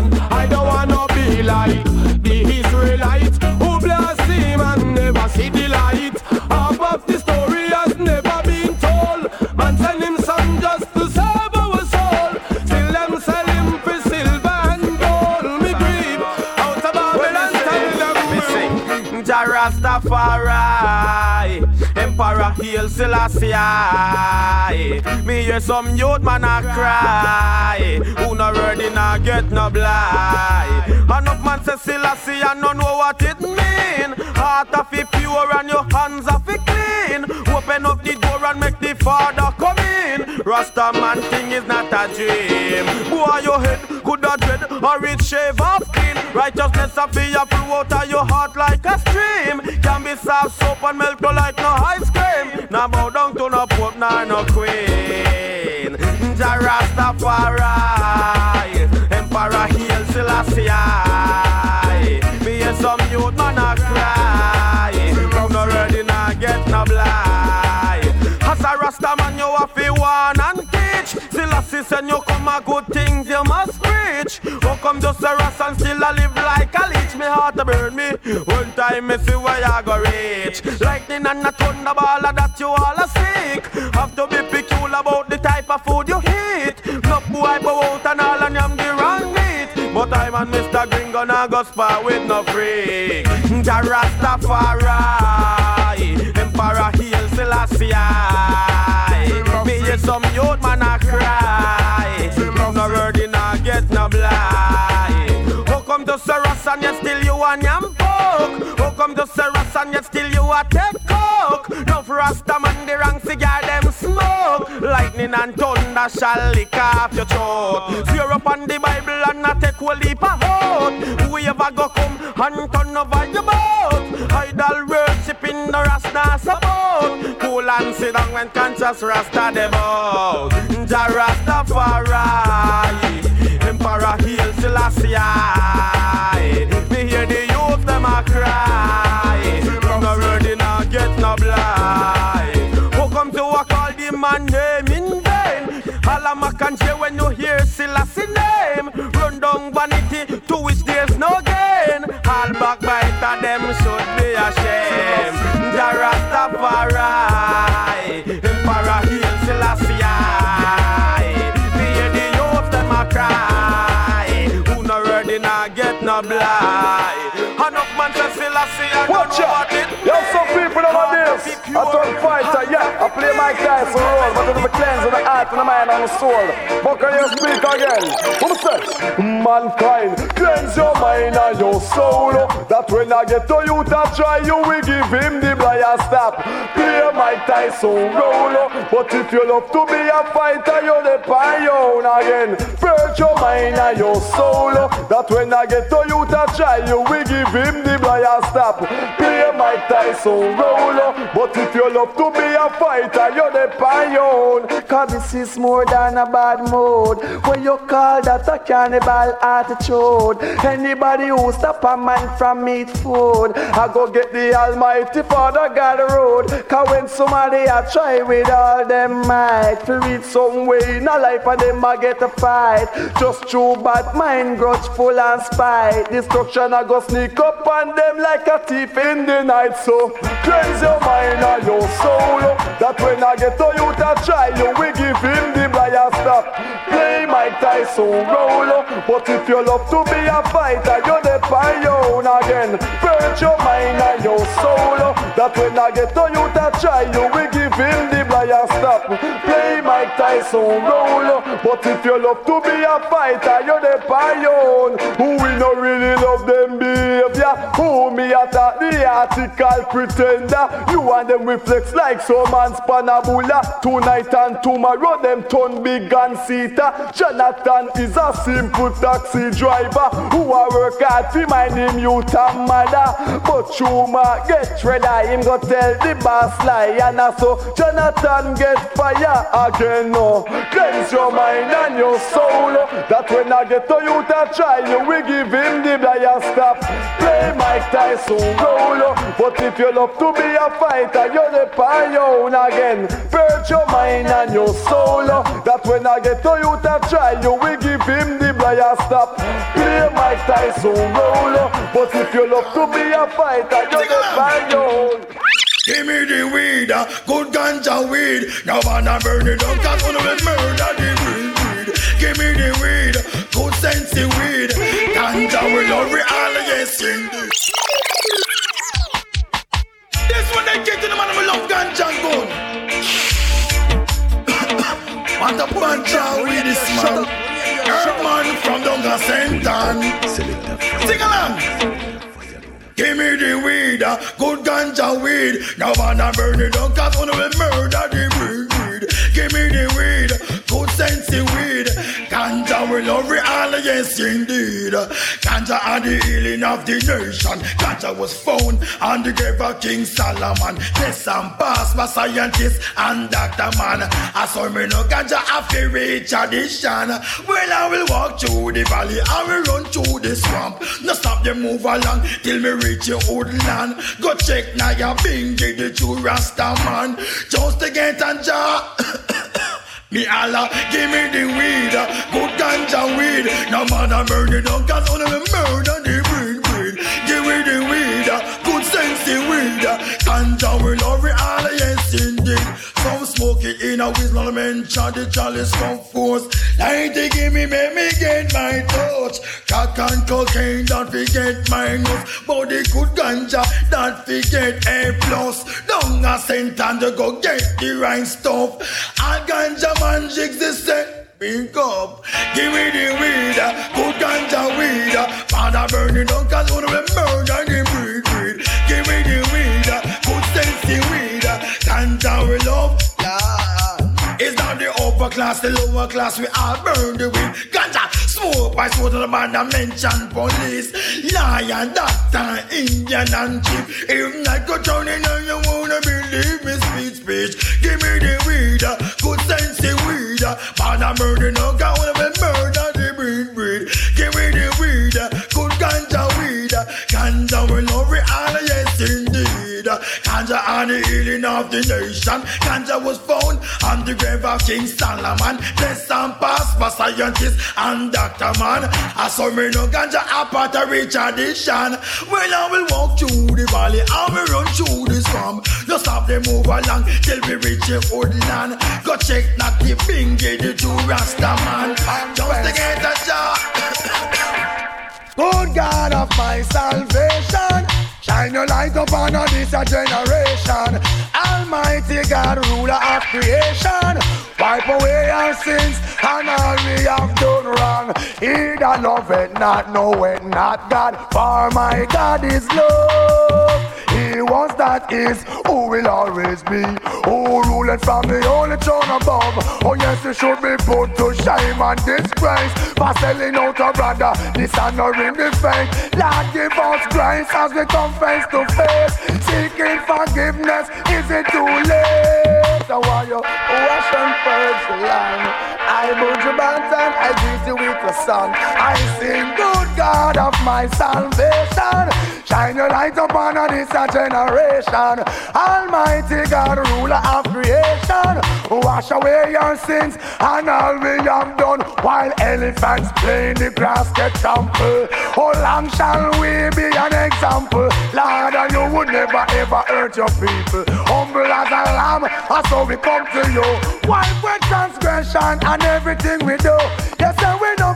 Babylon. Hail Selassie. Me hear some youth man a cry. Who no ready nah get no blind Enough man say Selassie and no know what it mean. Heart of it pure and your hands of it clean. Open up the door and make the father come in. Rasta man thing is not a dream. Boy your head could a dread. Or it shave off clean Righteousness a be a flow out of your heart like a stream. Can be soft soap and milk no like no ice cream. Now bow down to no pope nor no queen. Jah Rastafari Emperor Hail Selassie. Me hear some youth man a cry. No ready nah get no blind. As a Rasta man you have to warn and teach. Selassie said you come a good things you preach How come just a Rasta and still a live like a leech? Me heart to burn me. One time me see where you go reach Lightning and a thunderball and that you all a seek. Have to be peculiar about the type of food you eat. No boy bow out and all and yam the wrong meat. But I'm and Mr. Gringo nah go spar with no freak. Jah Rastafari Emperor Hail Selassie Me hear some youth man a cry. No ready To Saras and yet still you a yam poke How come to Saras and yet still you a take coke? No Rasta man the wrong cigar them smoke. Lightning and thunder shall lick off your throat. Swear up on the Bible and not take a leap of oath. Whoever go come and turn over your boat Idol worshiping the Rasta support. Cool and sit down when conscious Rasta devout Jah Rastafari Emperor Hail Selassie. Me hear the youth them a cry No ready now get no blind. Who come to a call the man name in vain. Alamac and J when you hear Selassie name Run down vanity to which there's no gain. All backbiter them should be ashamed. Jah Rastafari Emperor Hail Selassie Me hear the youth them a cry Who no ready now get no blind Selassie I turn fighter, yeah, I play Mike Tyson role, but cleanse of the heart and the mind and the soul. But can you speak again? What say? Mankind, cleanse your mind and your soul. That when I get to you to try, you will give him the blind stop. Play Mike Tyson role, but if you love to be a fighter, you're the pioneer again. Purge your mind and your soul. That when I get to you to try, you will give him the blind stop. Play Mike Tyson role, but if you love to be a fighter, you're the pioneer. Cause this is more than a bad mood. When you call that a cannibal attitude. Anybody who stop a man from meat food, I go get the Almighty Father God road. Cause when somebody I try with all them might to read some way in a life and them a get a fight. Just true bad mind, grudgeful and spite. Destruction I go sneak up on them like a thief in the night. So cleanse your mind and your soul. That when I get to you to try, you we give him the blind stop. Play Mike Tyson role. But if you love to be a fighter, you're the pioneer again. Purge your mind and your soul. That when I get to you to try, you we give him the blind stop. Play Mike Tyson role. But if you love to be a fighter, you're the pioneer. Who we not really love them behavior. Who me attack the article pretender. You and them reflex like some man spanabula. Tonight and tomorrow them turn big and seater. Jonathan is a simple taxi driver who a work hard fi mind him youth and mother. But Chuma get ready, him go tell the boss lie and so Jonathan get fire again. No, cleanse your mind and your soul. That when I get to you to try, you will give him the blind stop. Play Mike Tyson roll, But if you love to be a fighter, you're the on your own again. Purge your mind and your soul. That when I get to you to try, you will give him the blind stop. Play Mike Tyson roll, But if you love to be a fighter, you're the on your own. Give me the weed, uh, good ganja weed. Now wanna burn it down, cause wanna murder the weed, weed. Give me the weed, good sensey weed. Ganja will all, yes indeed. This one they get to the man who love ganja gun. Want a bunch of weed this man. Earthman from Dunga Senton. Sing along. Give me the weed, uh, good ganja weed. Now wanna burn it down, cause wanna murder the weed. Give me the weed, good sensey weed. Ganja will love it all, yes indeed. Ganja are the healing of the nation. Ganja was found on the grave of King Solomon. Yes, and pass by scientists and doctor man. I saw me no ganja after reach tradition. Well, I will walk through the valley, I will run through the swamp. No stop them move along till me reach your old land. Go check now your bingy, the true Rasta man. Just to get a jar. Me Allah, give me the weed, good ganja weed. No man a murder, don't cause on me murder the breed, breed. Give me the weed, in a whistle, no mention the chalice from force. Light they give me, make me get my touch. Crack and cocaine, don't forget. But the good ganja, don't forget A plus. Don't a cent and you go get the right stuff. A ganja man jigs the set. Big up, give me the weed, uh, good ganja weed. Uh. Father burn it down, cause wanna be murder the breed. Give me the weed, uh, good sensey weed. Ganja we love, class, the lower class, we all burn the weed. Ganja, smoke by smoke to the man that mention police. Lion, doctor, Indian and chief. If not go down in and you wanna believe me, speech, speech. Give me the weed, good sensey weed. Man, I murder no guy, Ganja and the healing of the nation. Ganja was found on the grave of King Solomon. Bless and pass by scientists and doctor man. I saw me no ganja apart a rich addition. Well, I will walk through the valley, I will run through the swamp. Just stop them move along till we reach the land. Go check not the bingy, the two Rasta man. Just to get a job. Good God of my salvation, shine your light upon this a generation. Almighty God, ruler of creation, wipe away our sins and all we have done wrong. He that loveth not, knoweth not God, for my God is love. Was that is, who will always be, who ruleth from the only throne above. Oh yes, he should be put to shame and disgrace for selling out a brother, dishonoring the faith. Lord, give us grace as we come face to face, seeking forgiveness. Is it too late? So while you wash and land, I put you and I greet you with a sun. I sing, good God of my salvation, shine your light upon this generation. Almighty God, ruler of creation, wash away your sins and all we have done. While elephants play in the grass get trampled, how long shall we be an example? Lord, and you would never ever hurt your people. Humble as a lamb, and so we come to you. Wipe with transgression and everything we do. Yes,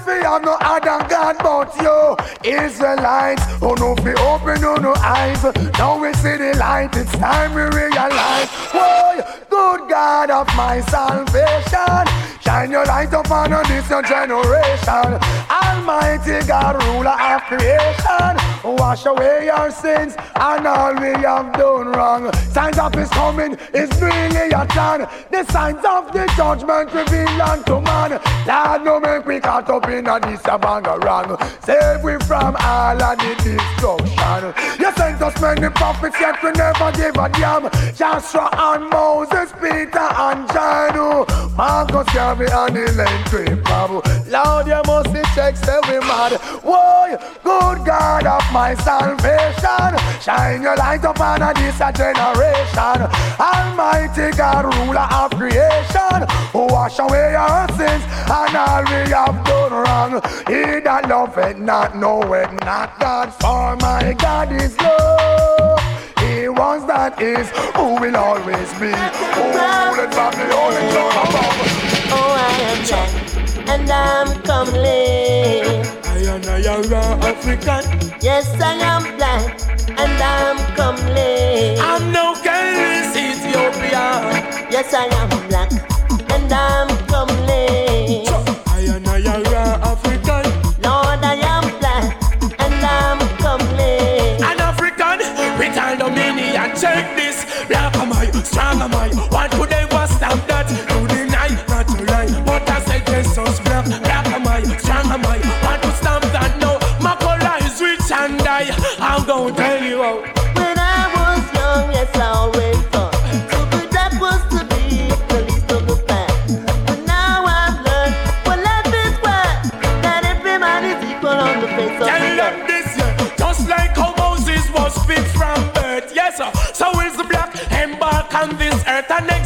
don't fear no other God but you. Israelites, who oh, no be open no no eyes. Now we see the light, it's time we realize. Whoa, good God of my salvation. Shine your light upon this generation. Almighty God, ruler of creation. Wash away your sins and all we have done wrong. Signs of his coming is really a time. The signs of the judgment reveal unto man. Lord, no make we caught up in a this a bang wrong. Save we from all of the destruction. You sent us many prophets, yet we never give a damn. Joshua and Moses, Peter and John, Marcus, Garvey and Elaine Tree, Lord, you must check, say we mad. Whoa, good God of my salvation. Shine your light upon this generation. Almighty God, ruler of creation, wash away your sins and all we have done wrong. He that it not knoweth not God, for my God is love. He was that is, who will always be, who ruled from the only throne above. Oh, I am Jack, and I'm coming. Indian or you're African. Yes, I am black and I'm comely. I'm no careless Ethiopia. Yes, I am black and I'm comely. I am a raw African. Lord, I am black and I'm comely. An African with all dominion. Check this. Black am I, strong am I. What could they and then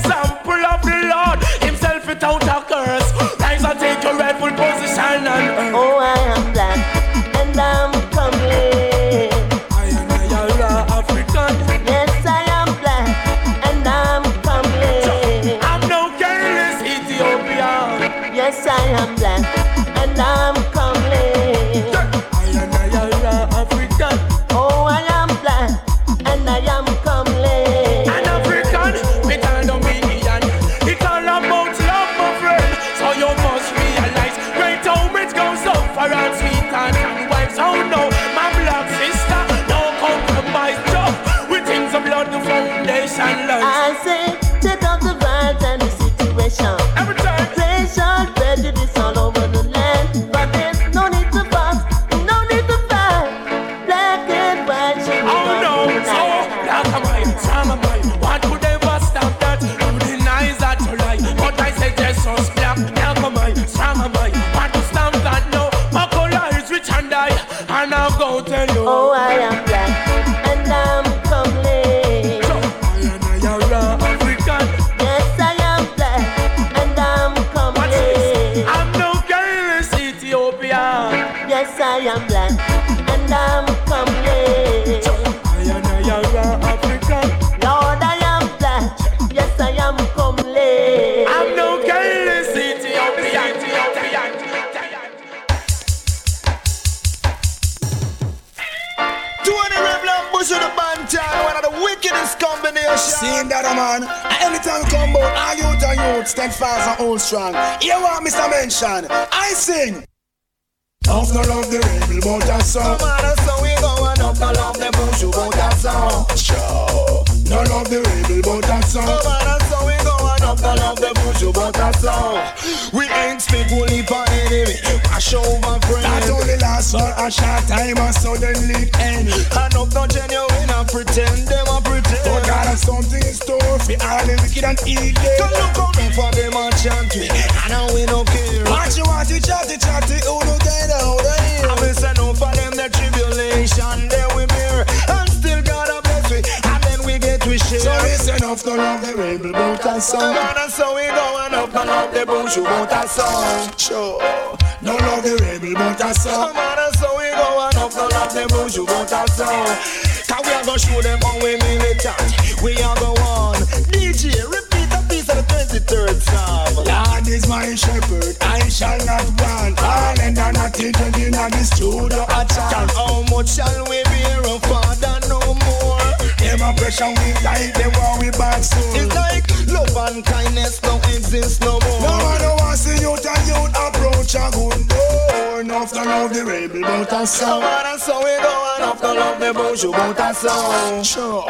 coração. Coração we go and off the love the bojo botação. Sure.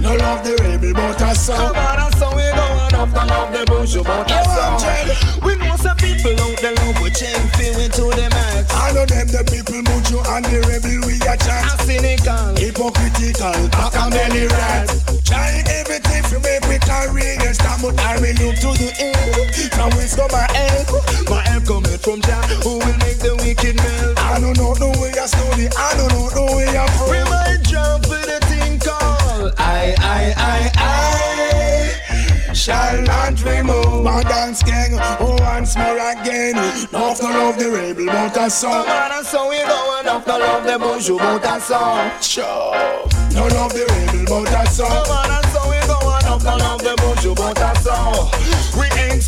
No love the rebel botação. Coração we go and off the love the bojo botação. We know some people out there love we chain feeling to the max. All of them the people bojo and the rebel we a chat. A cynical, hypocritical, acameli rat. Try everything to make me carry read and stammer. I will look to the end. From wisdom my help. My help coming from Jah, who will make the wicked melt. I don't know the way I slowly, I don't know the way I flow. We might jump with a thing called I, I, I, I. Shall not remove my dance gang oh, once more again. Not the love the rebel, but I saw. Man, I saw it going off the love the bourgeois, but I saw. Sure. No love the rebel, but I saw. Man,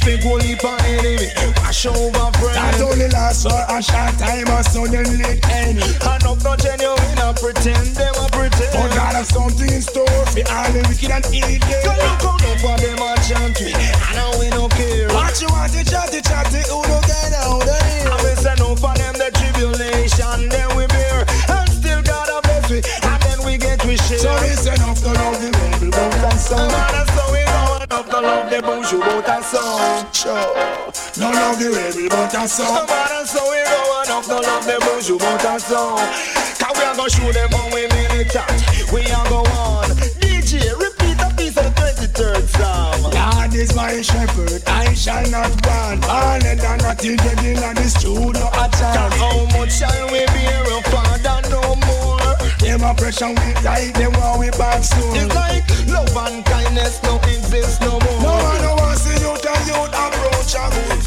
We speak only for enemy. Wash over friend. That only lasts for a short time or suddenly end. And up no genuine, I pretend they were pretend. But God has something in store for all the wicked and evil. Go look out up for them and chant we. I know we no care. What you want to chatty chatty, who no get out of here? I will send out for them the tribulation, then we bear. And still God a bless we, and then we get we share. So it's enough to love the rebel boat and song. The bonjour boat and song. Sure. No love the rebel boat and song. And so we go enough to love the bonjour boat and song. Cause we are gonna show them how we chat. We are go on. DJ, repeat a piece of the 23rd Psalm. God is my shepherd, I shall not want. Barnett and not till the in the studio at Cause how much shall we bear, Father, no more? Them oppression we die, them want we back soon. It's like love and kindness no exist no more. No one no wants to youth and youth approach a good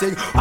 sing.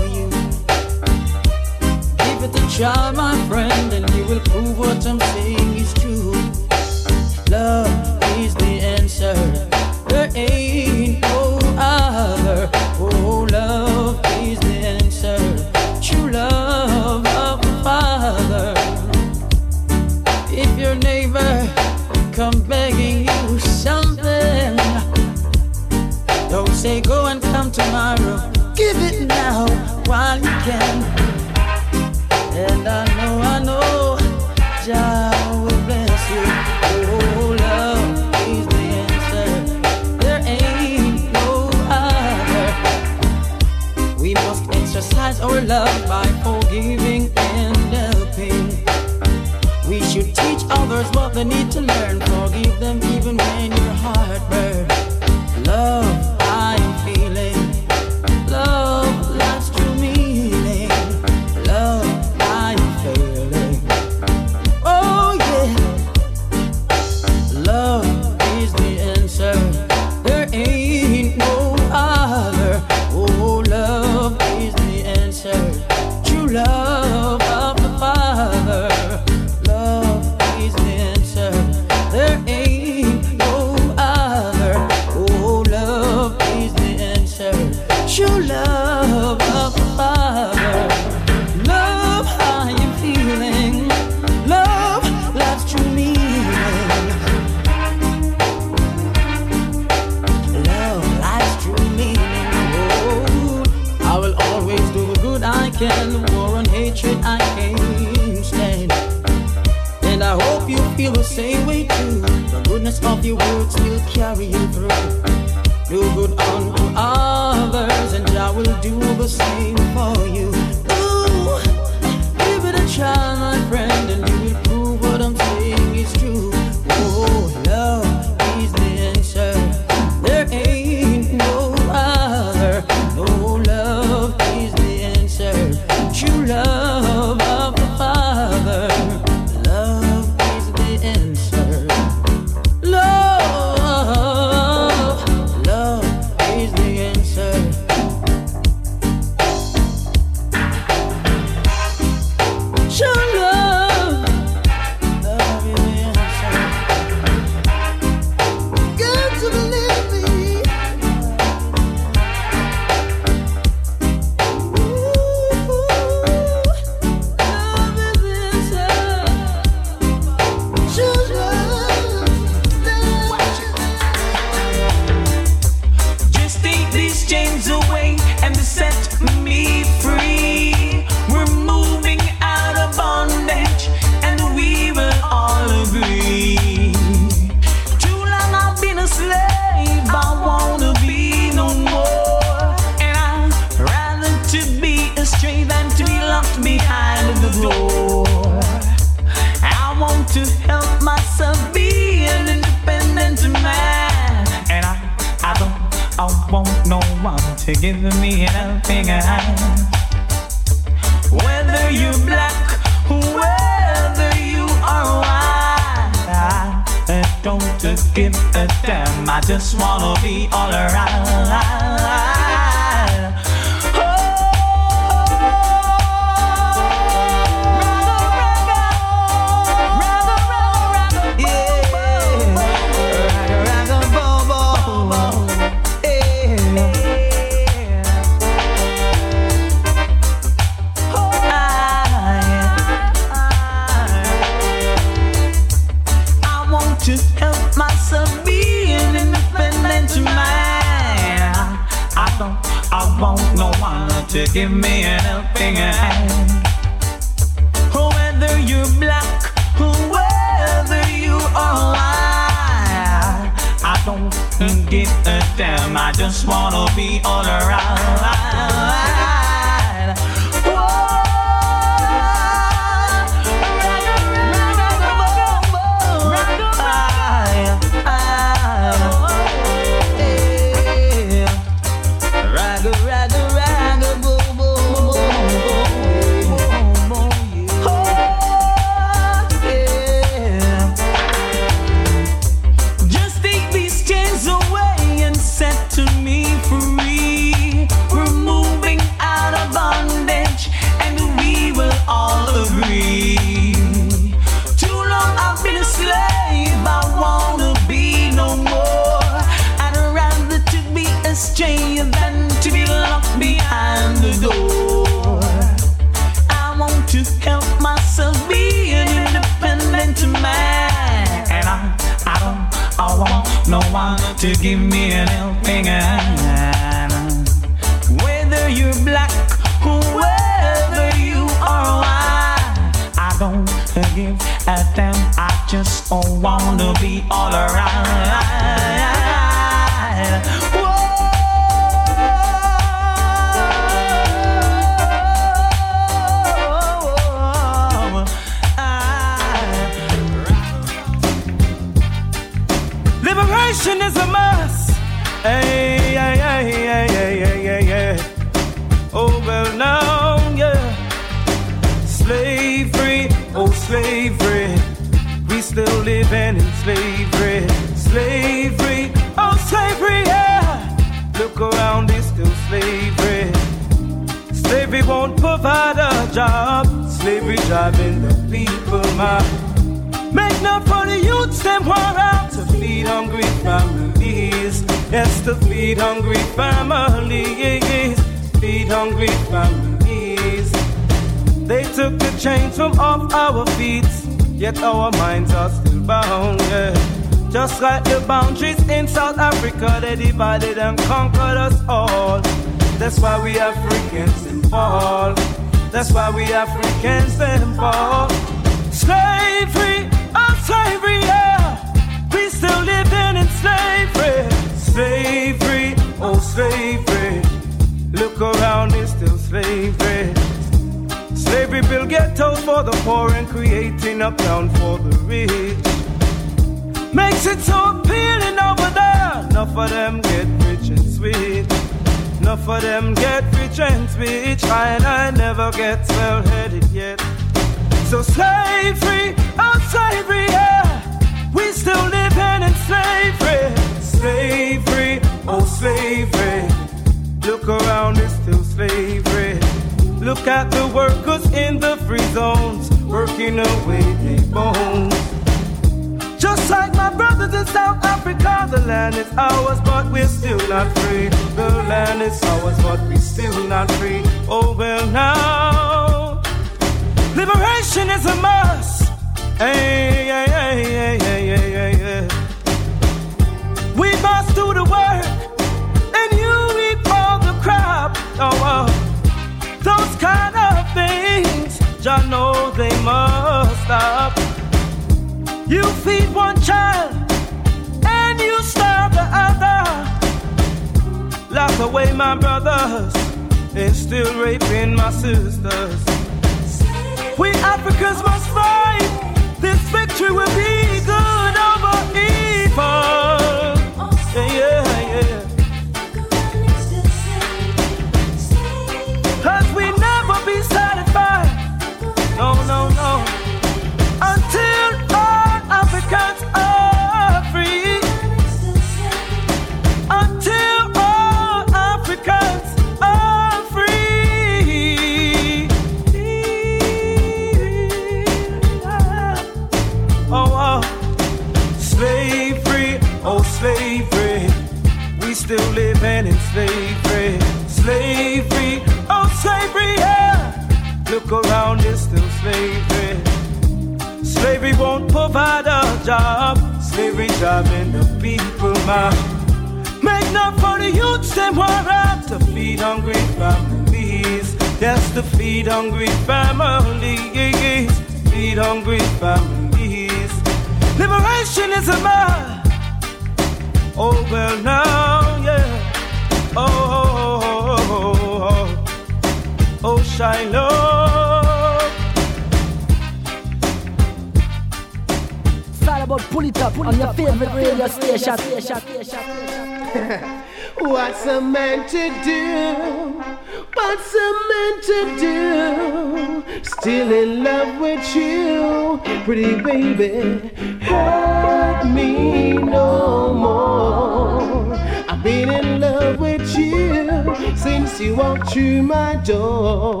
Pretty baby. Hurt me no more. I've been in love with you since you walked through my door.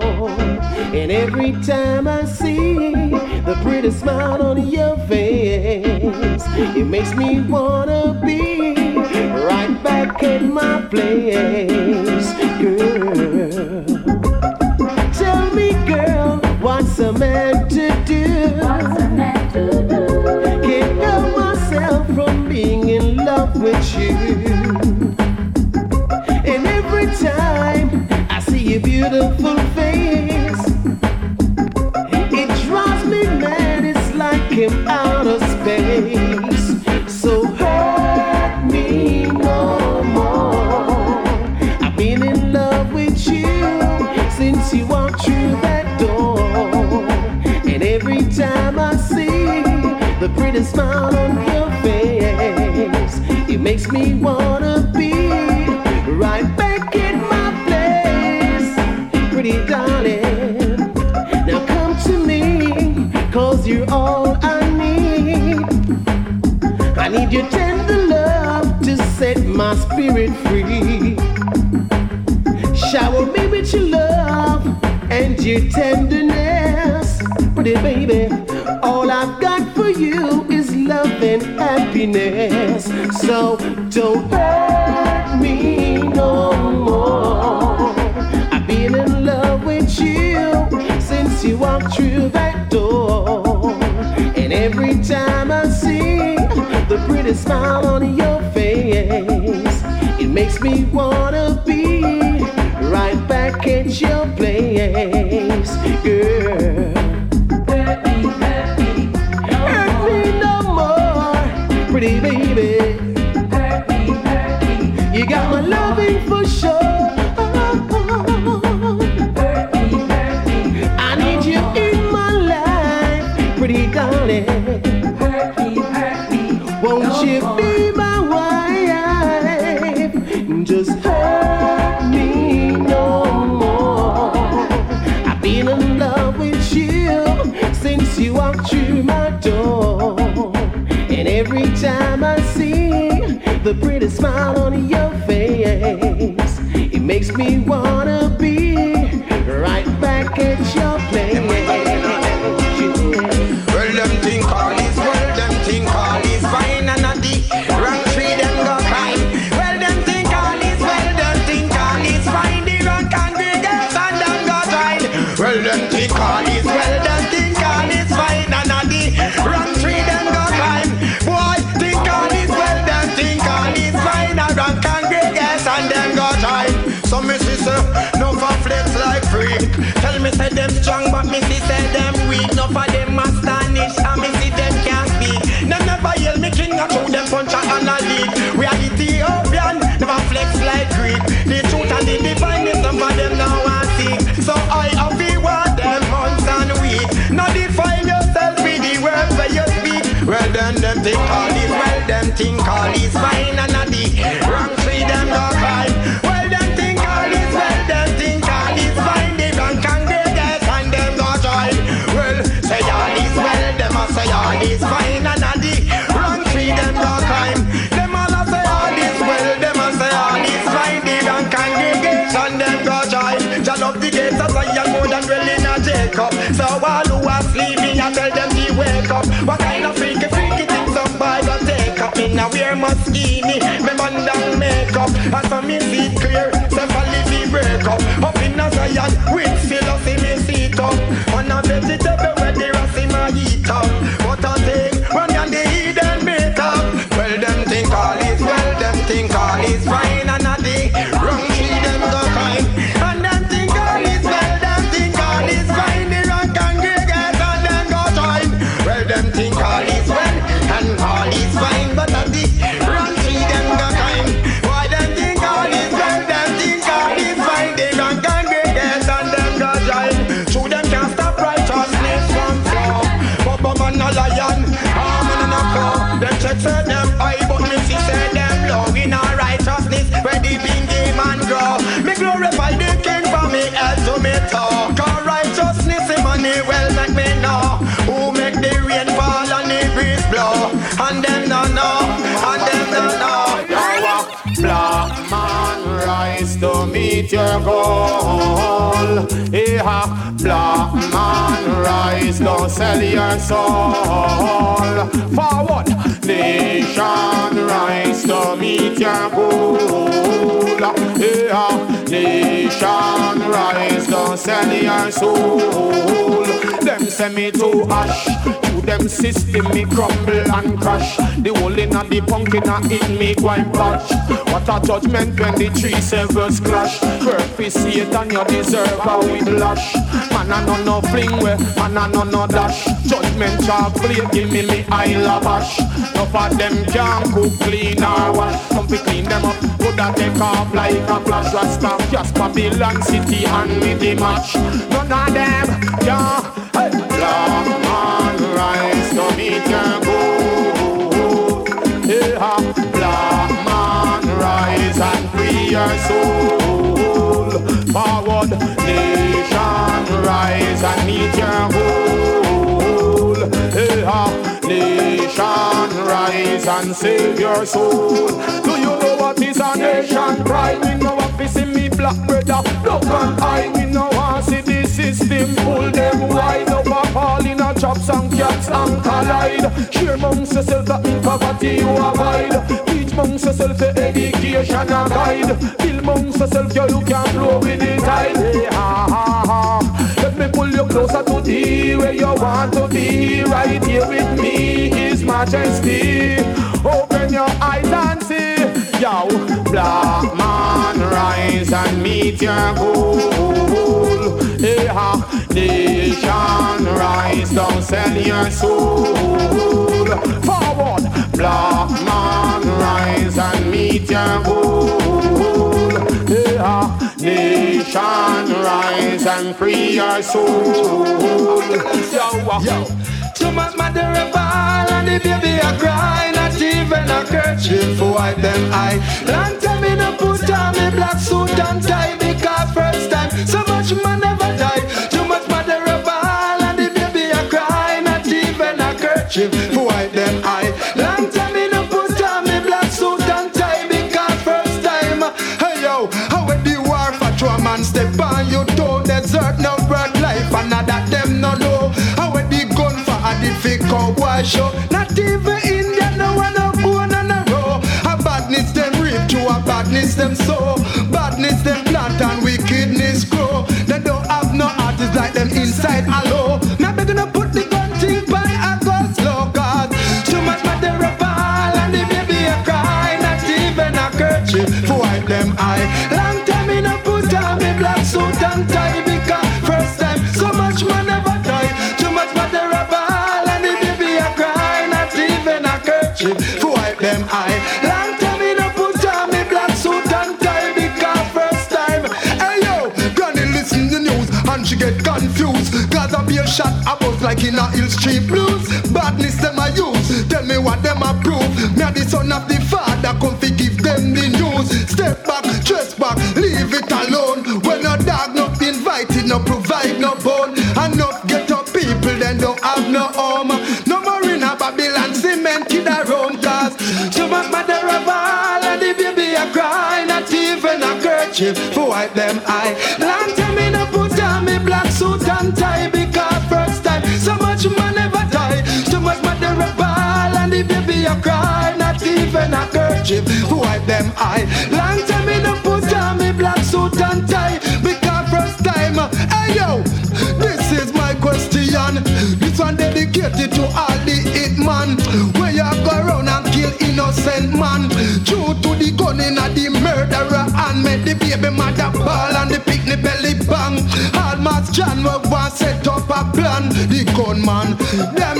And every time I see the pretty smile on your face, it makes me wanna be right back in my place, pretty smile on your face, it makes me wanna be right back in my place. Pretty darling, now come to me, cause you're all I need. I need your tender love to set my spirit free. Shower me with your love and your tenderness. Pretty baby, all I've got you is love and happiness. So don't hurt me no more. I've been in love with you since you walked through that door. And every time I see the pretty smile on your face, it makes me wanna be right back at your place, girl. Baby. Hurt me, hurt me. You got my loving for sure. Hurt me, hurt me. I need you in my life, pretty darling. Hurt me, hurt me. Won't you be my wife? Just hurt me no more. I've been in love with you since you walked through smile on your face, it makes me wanna be right back at your me see say them weak. No for them astonished, and me see them can't speak. Them never yell me king, I show them punch and a lead. We are Ethiopian, never flex like Greek. The truth and the divine is them for them now and seek. So I have to want them months and week. Now define yourself with the words where you speak. Well then them think all is well, them think all is fine, and at the wrong a Jacob. So all who are sleeping, I tell them to wake up. What kind of freaky freaky things somebody go take up? Me now wear Moschini, me band down makeup. As for me see clear, say for live break up. Up in a Zion, with philosophy me seat up. On a vegetable where the rest in my eat up. Meet your goal. Yeah, black man, rise, don't sell your soul. Forward, nation, rise to meet your goal. Yeah, nation, rise, don't sell your soul. Them send me to ash. Them system me crumble and crash. The hole in the pumpkin in me go and patch. What a judgment when the three severs clash. For Satan, you deserve a whiplash. Man, I know no fling way, man, I know no dash. Judgment sharp plate, give me me eye labash. Enough of them can't cook, clean or wash. Come fi clean them up, put that take off like a flash. Rasta, just Babylon City and with the match. None of them can. Hey. Rise to meet your goal. Yeah, black man, rise and free your soul. Forward, nation, rise and meet your goal. Yeah, nation, rise and save your soul. Do you know what is a nation pride? Me know what is in me black brother. Look and I, me know see pull them wide up a fall in a chops and cats and collide. Share amongst yourself that in poverty you abide. Teach amongst yourself the education a guide. Build amongst yourself girl you can flow with the tide. Ha ha ha. Let me pull you closer to thee where you want to be. Right here with me, His Majesty. Open your eyes and see. Yo, black man, rise and meet your goal. Hey, ha, nation, rise, don't sell your soul. Forward, black man, rise and meet your goal. Ha, nation, rise and free your soul. Yo, yo. Too much mother a ball and the baby a cry Not even a kerchief for wipe them eye Long time me no put on me black suit and tie Because first time so much man never for wipe them eye. Long time me no put on me black suit and tie Because first time Hey yo, how when the war for a man step on you Don't desert no bird life and not that them no know. How when the gun for a difficult cowboy show? Not even India no one no bone on a row. A badness them reap to a badness them sow. Badness them plant and wickedness grow. They don't have no artists like them inside hello she get confused. Cause I be a shot about like in a Hill Street Blues. Badness them a use, tell me what them a prove Me a the son of the father, come fi give them the news. Step back, dress back, leave it alone. When no dog not invited, no provide no bone. And no get up people, then don't have no home. No more in a Babylon, cement kid a roam Cause so my mother of all, and the baby a cry Not even a kerchief for wipe them eye. Long cry Not even a kerchief. For wipe them eye. Long time me no put on me black suit and tie Because first time, hey yo, this is my question. This one dedicated to all the hit man. Where you go around and kill innocent man? True to the gun in the murderer And make the baby mother ball and the picnic belly bang. Almost John will want set up a plan. The gunman, them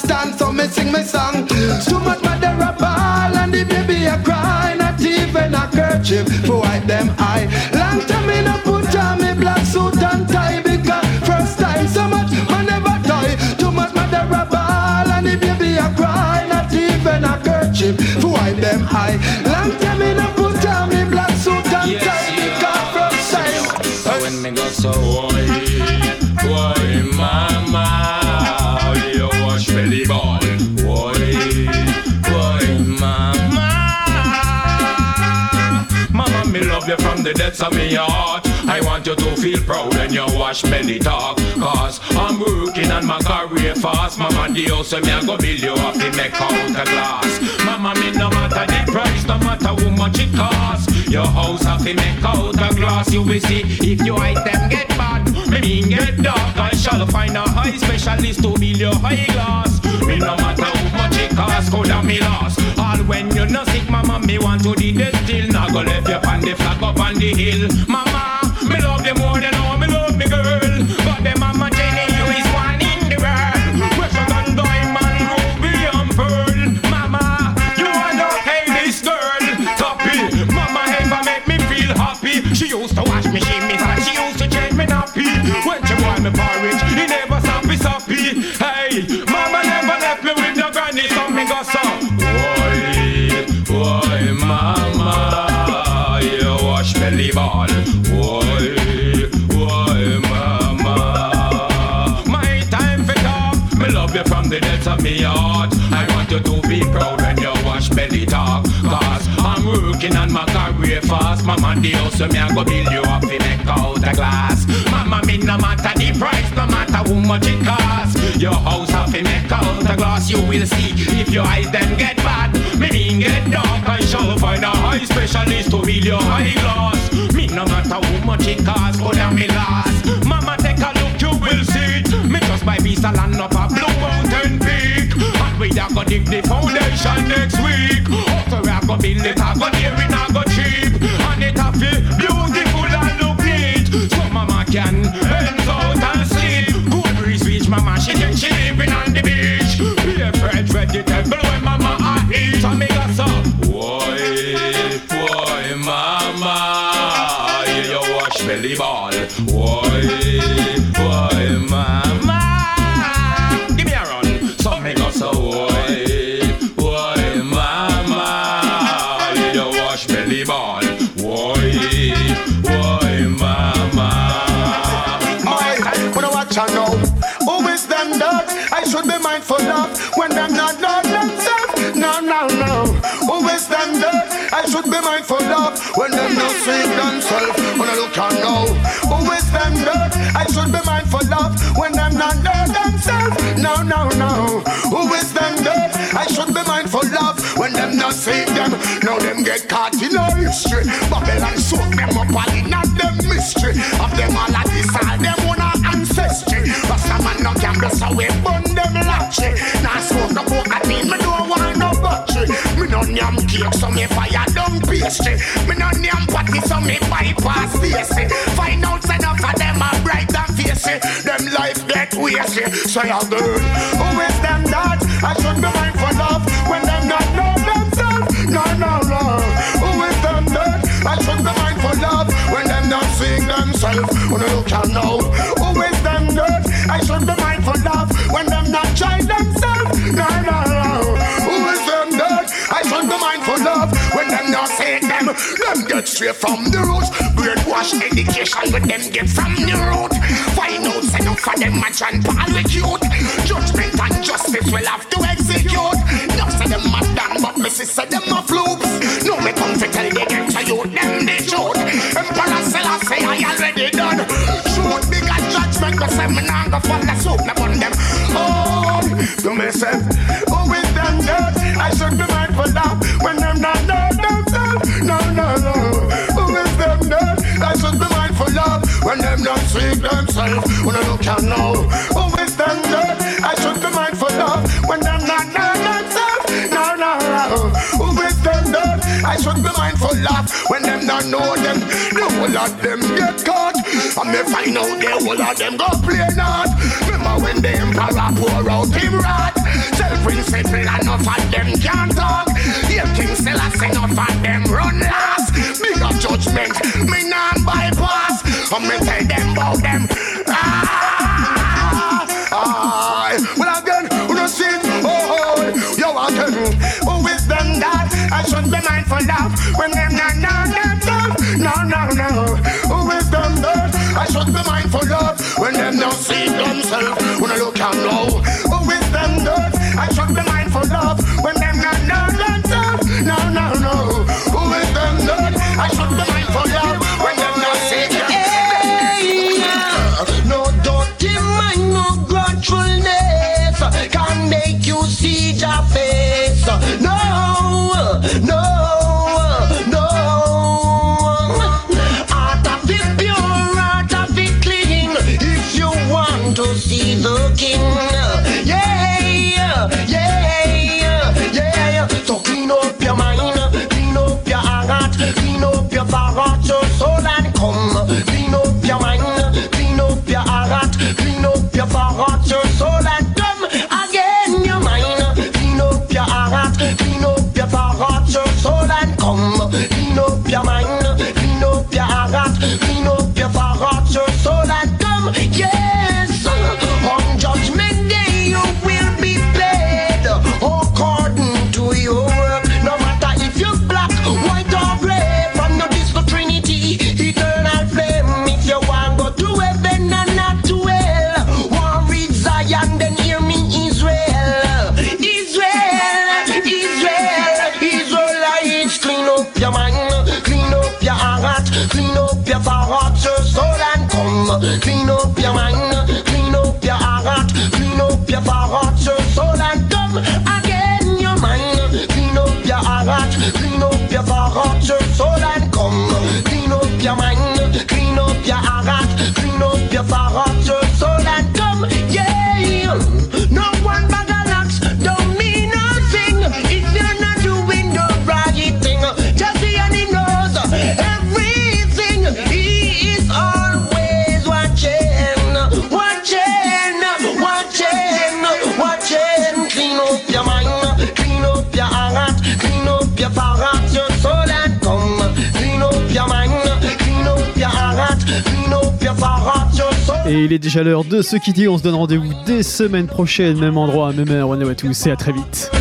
understand So me sing me song. Too much mother a ball and the baby a cry Not even a kerchief for wipe them eye. Long time me no put on me black suit and tie Because first time so much man never die. Too much mother a ball and the baby a cry Not even a kerchief for wipe them eye. Long time me no put on me black suit and tie Because first time. So when me go so boy, boy, mama, from the depths of me heart. I want you to feel proud when you watch belly talk. Cause I'm working on my career fast. Mama Dio, so me I go build you up to make out a glass. Mama, me no matter the price, no matter how much it costs. Your house have to make out a glass. You will see if your item get bad, me mean get dark. I shall find a high specialist to build your high glass. Me no matter how much it costs, could have me lost. All when you're not sick, mama, me want to the still. Now go left you on the flag up on the hill. Mama, me love you more than all me love the depths of me heart. I want you to be proud when you wash belly talk. Cause I'm working on my career fast. Mama, the house, so me I go build you up to make out a glass. Mama, me no matter the price, no matter how much it costs. Your house have to make out a glass. You will see if your eyes then get bad. Me mean get dark. I shall find a high specialist to build your high glass. Me no matter how much it costs, go down me last. Mama, take a look, you will see Me just buy visa land up a blue mountain peak. And we a go dig the foundation next week. After a go build it, I go near it, I go cheap. And it a feel beautiful and look neat. So mama can bend out and sleep. Good breeze reach mama, she think she living on the beach. Be a fresh vegetable when mama a eat. And me got some. Why, why, mama? You, wash belly ball. Why, be mindful of when them not see themselves? When I look and know who is them that I should be mindful of when them not know themselves. No, no, no. Who is them that I should be mindful of love when them not see them? Now them get caught in a history. Babylon soak them up all in a them mystery of them all a this all them one a ancestry. Rasta man no gamble so we burn them latchy. Now I smoke no cocaine, me don't want no battery. Me no yam cake so me fire down pastry. Eh. Me no yam patty so me bypass Stacy. Find out enough of them are bright and facey. Eh. Them life get wasty. So you girl, who is them that I should be mindful of when them not know themselves? No, no, no. Who is them that I should be mindful of when them not seeing themselves? When look and know who is them that I should be mindful of when them not trying themselves? No, no, them? Get straight from the roots. Brainwash education with them get from the root. Find out enough for them a John Paul with youth. Judgment and justice will have to execute. No say them a done, but me say them a flukes. No me come to tell the get to you them the truth. Emperor Selassie I already done. Shoot bigger judgment, cause I'm not gonna fall asleep. Me bun them. Oh, to who see themselves? When I look and know. Who is them that I should be mindful of when them not know themselves? No, no, no. Who is them that I should be mindful of when them not know them? The whole of them get caught. And me find out the whole of them go play not. Remember when the emperor pour out him wrath? Self-principle enough of them can't talk. Here King Selassie enough of them run last. Big up judgment, me non bypass. And me tell them about them. Ah, ah. Well again, who don't see it? Oh, oh, yo again. Who is them that I should be mindful of when them not know themselves? No, no, no. Who is them that I should be mindful of when them not see themselves? When I look and know. Who is them that I should be mindful of when them not know themselves? No, no, no. I Et il est déjà l'heure de ce qui dit. On se donne rendez-vous dès semaine prochaine, même endroit, même heure. One à tous et à très vite.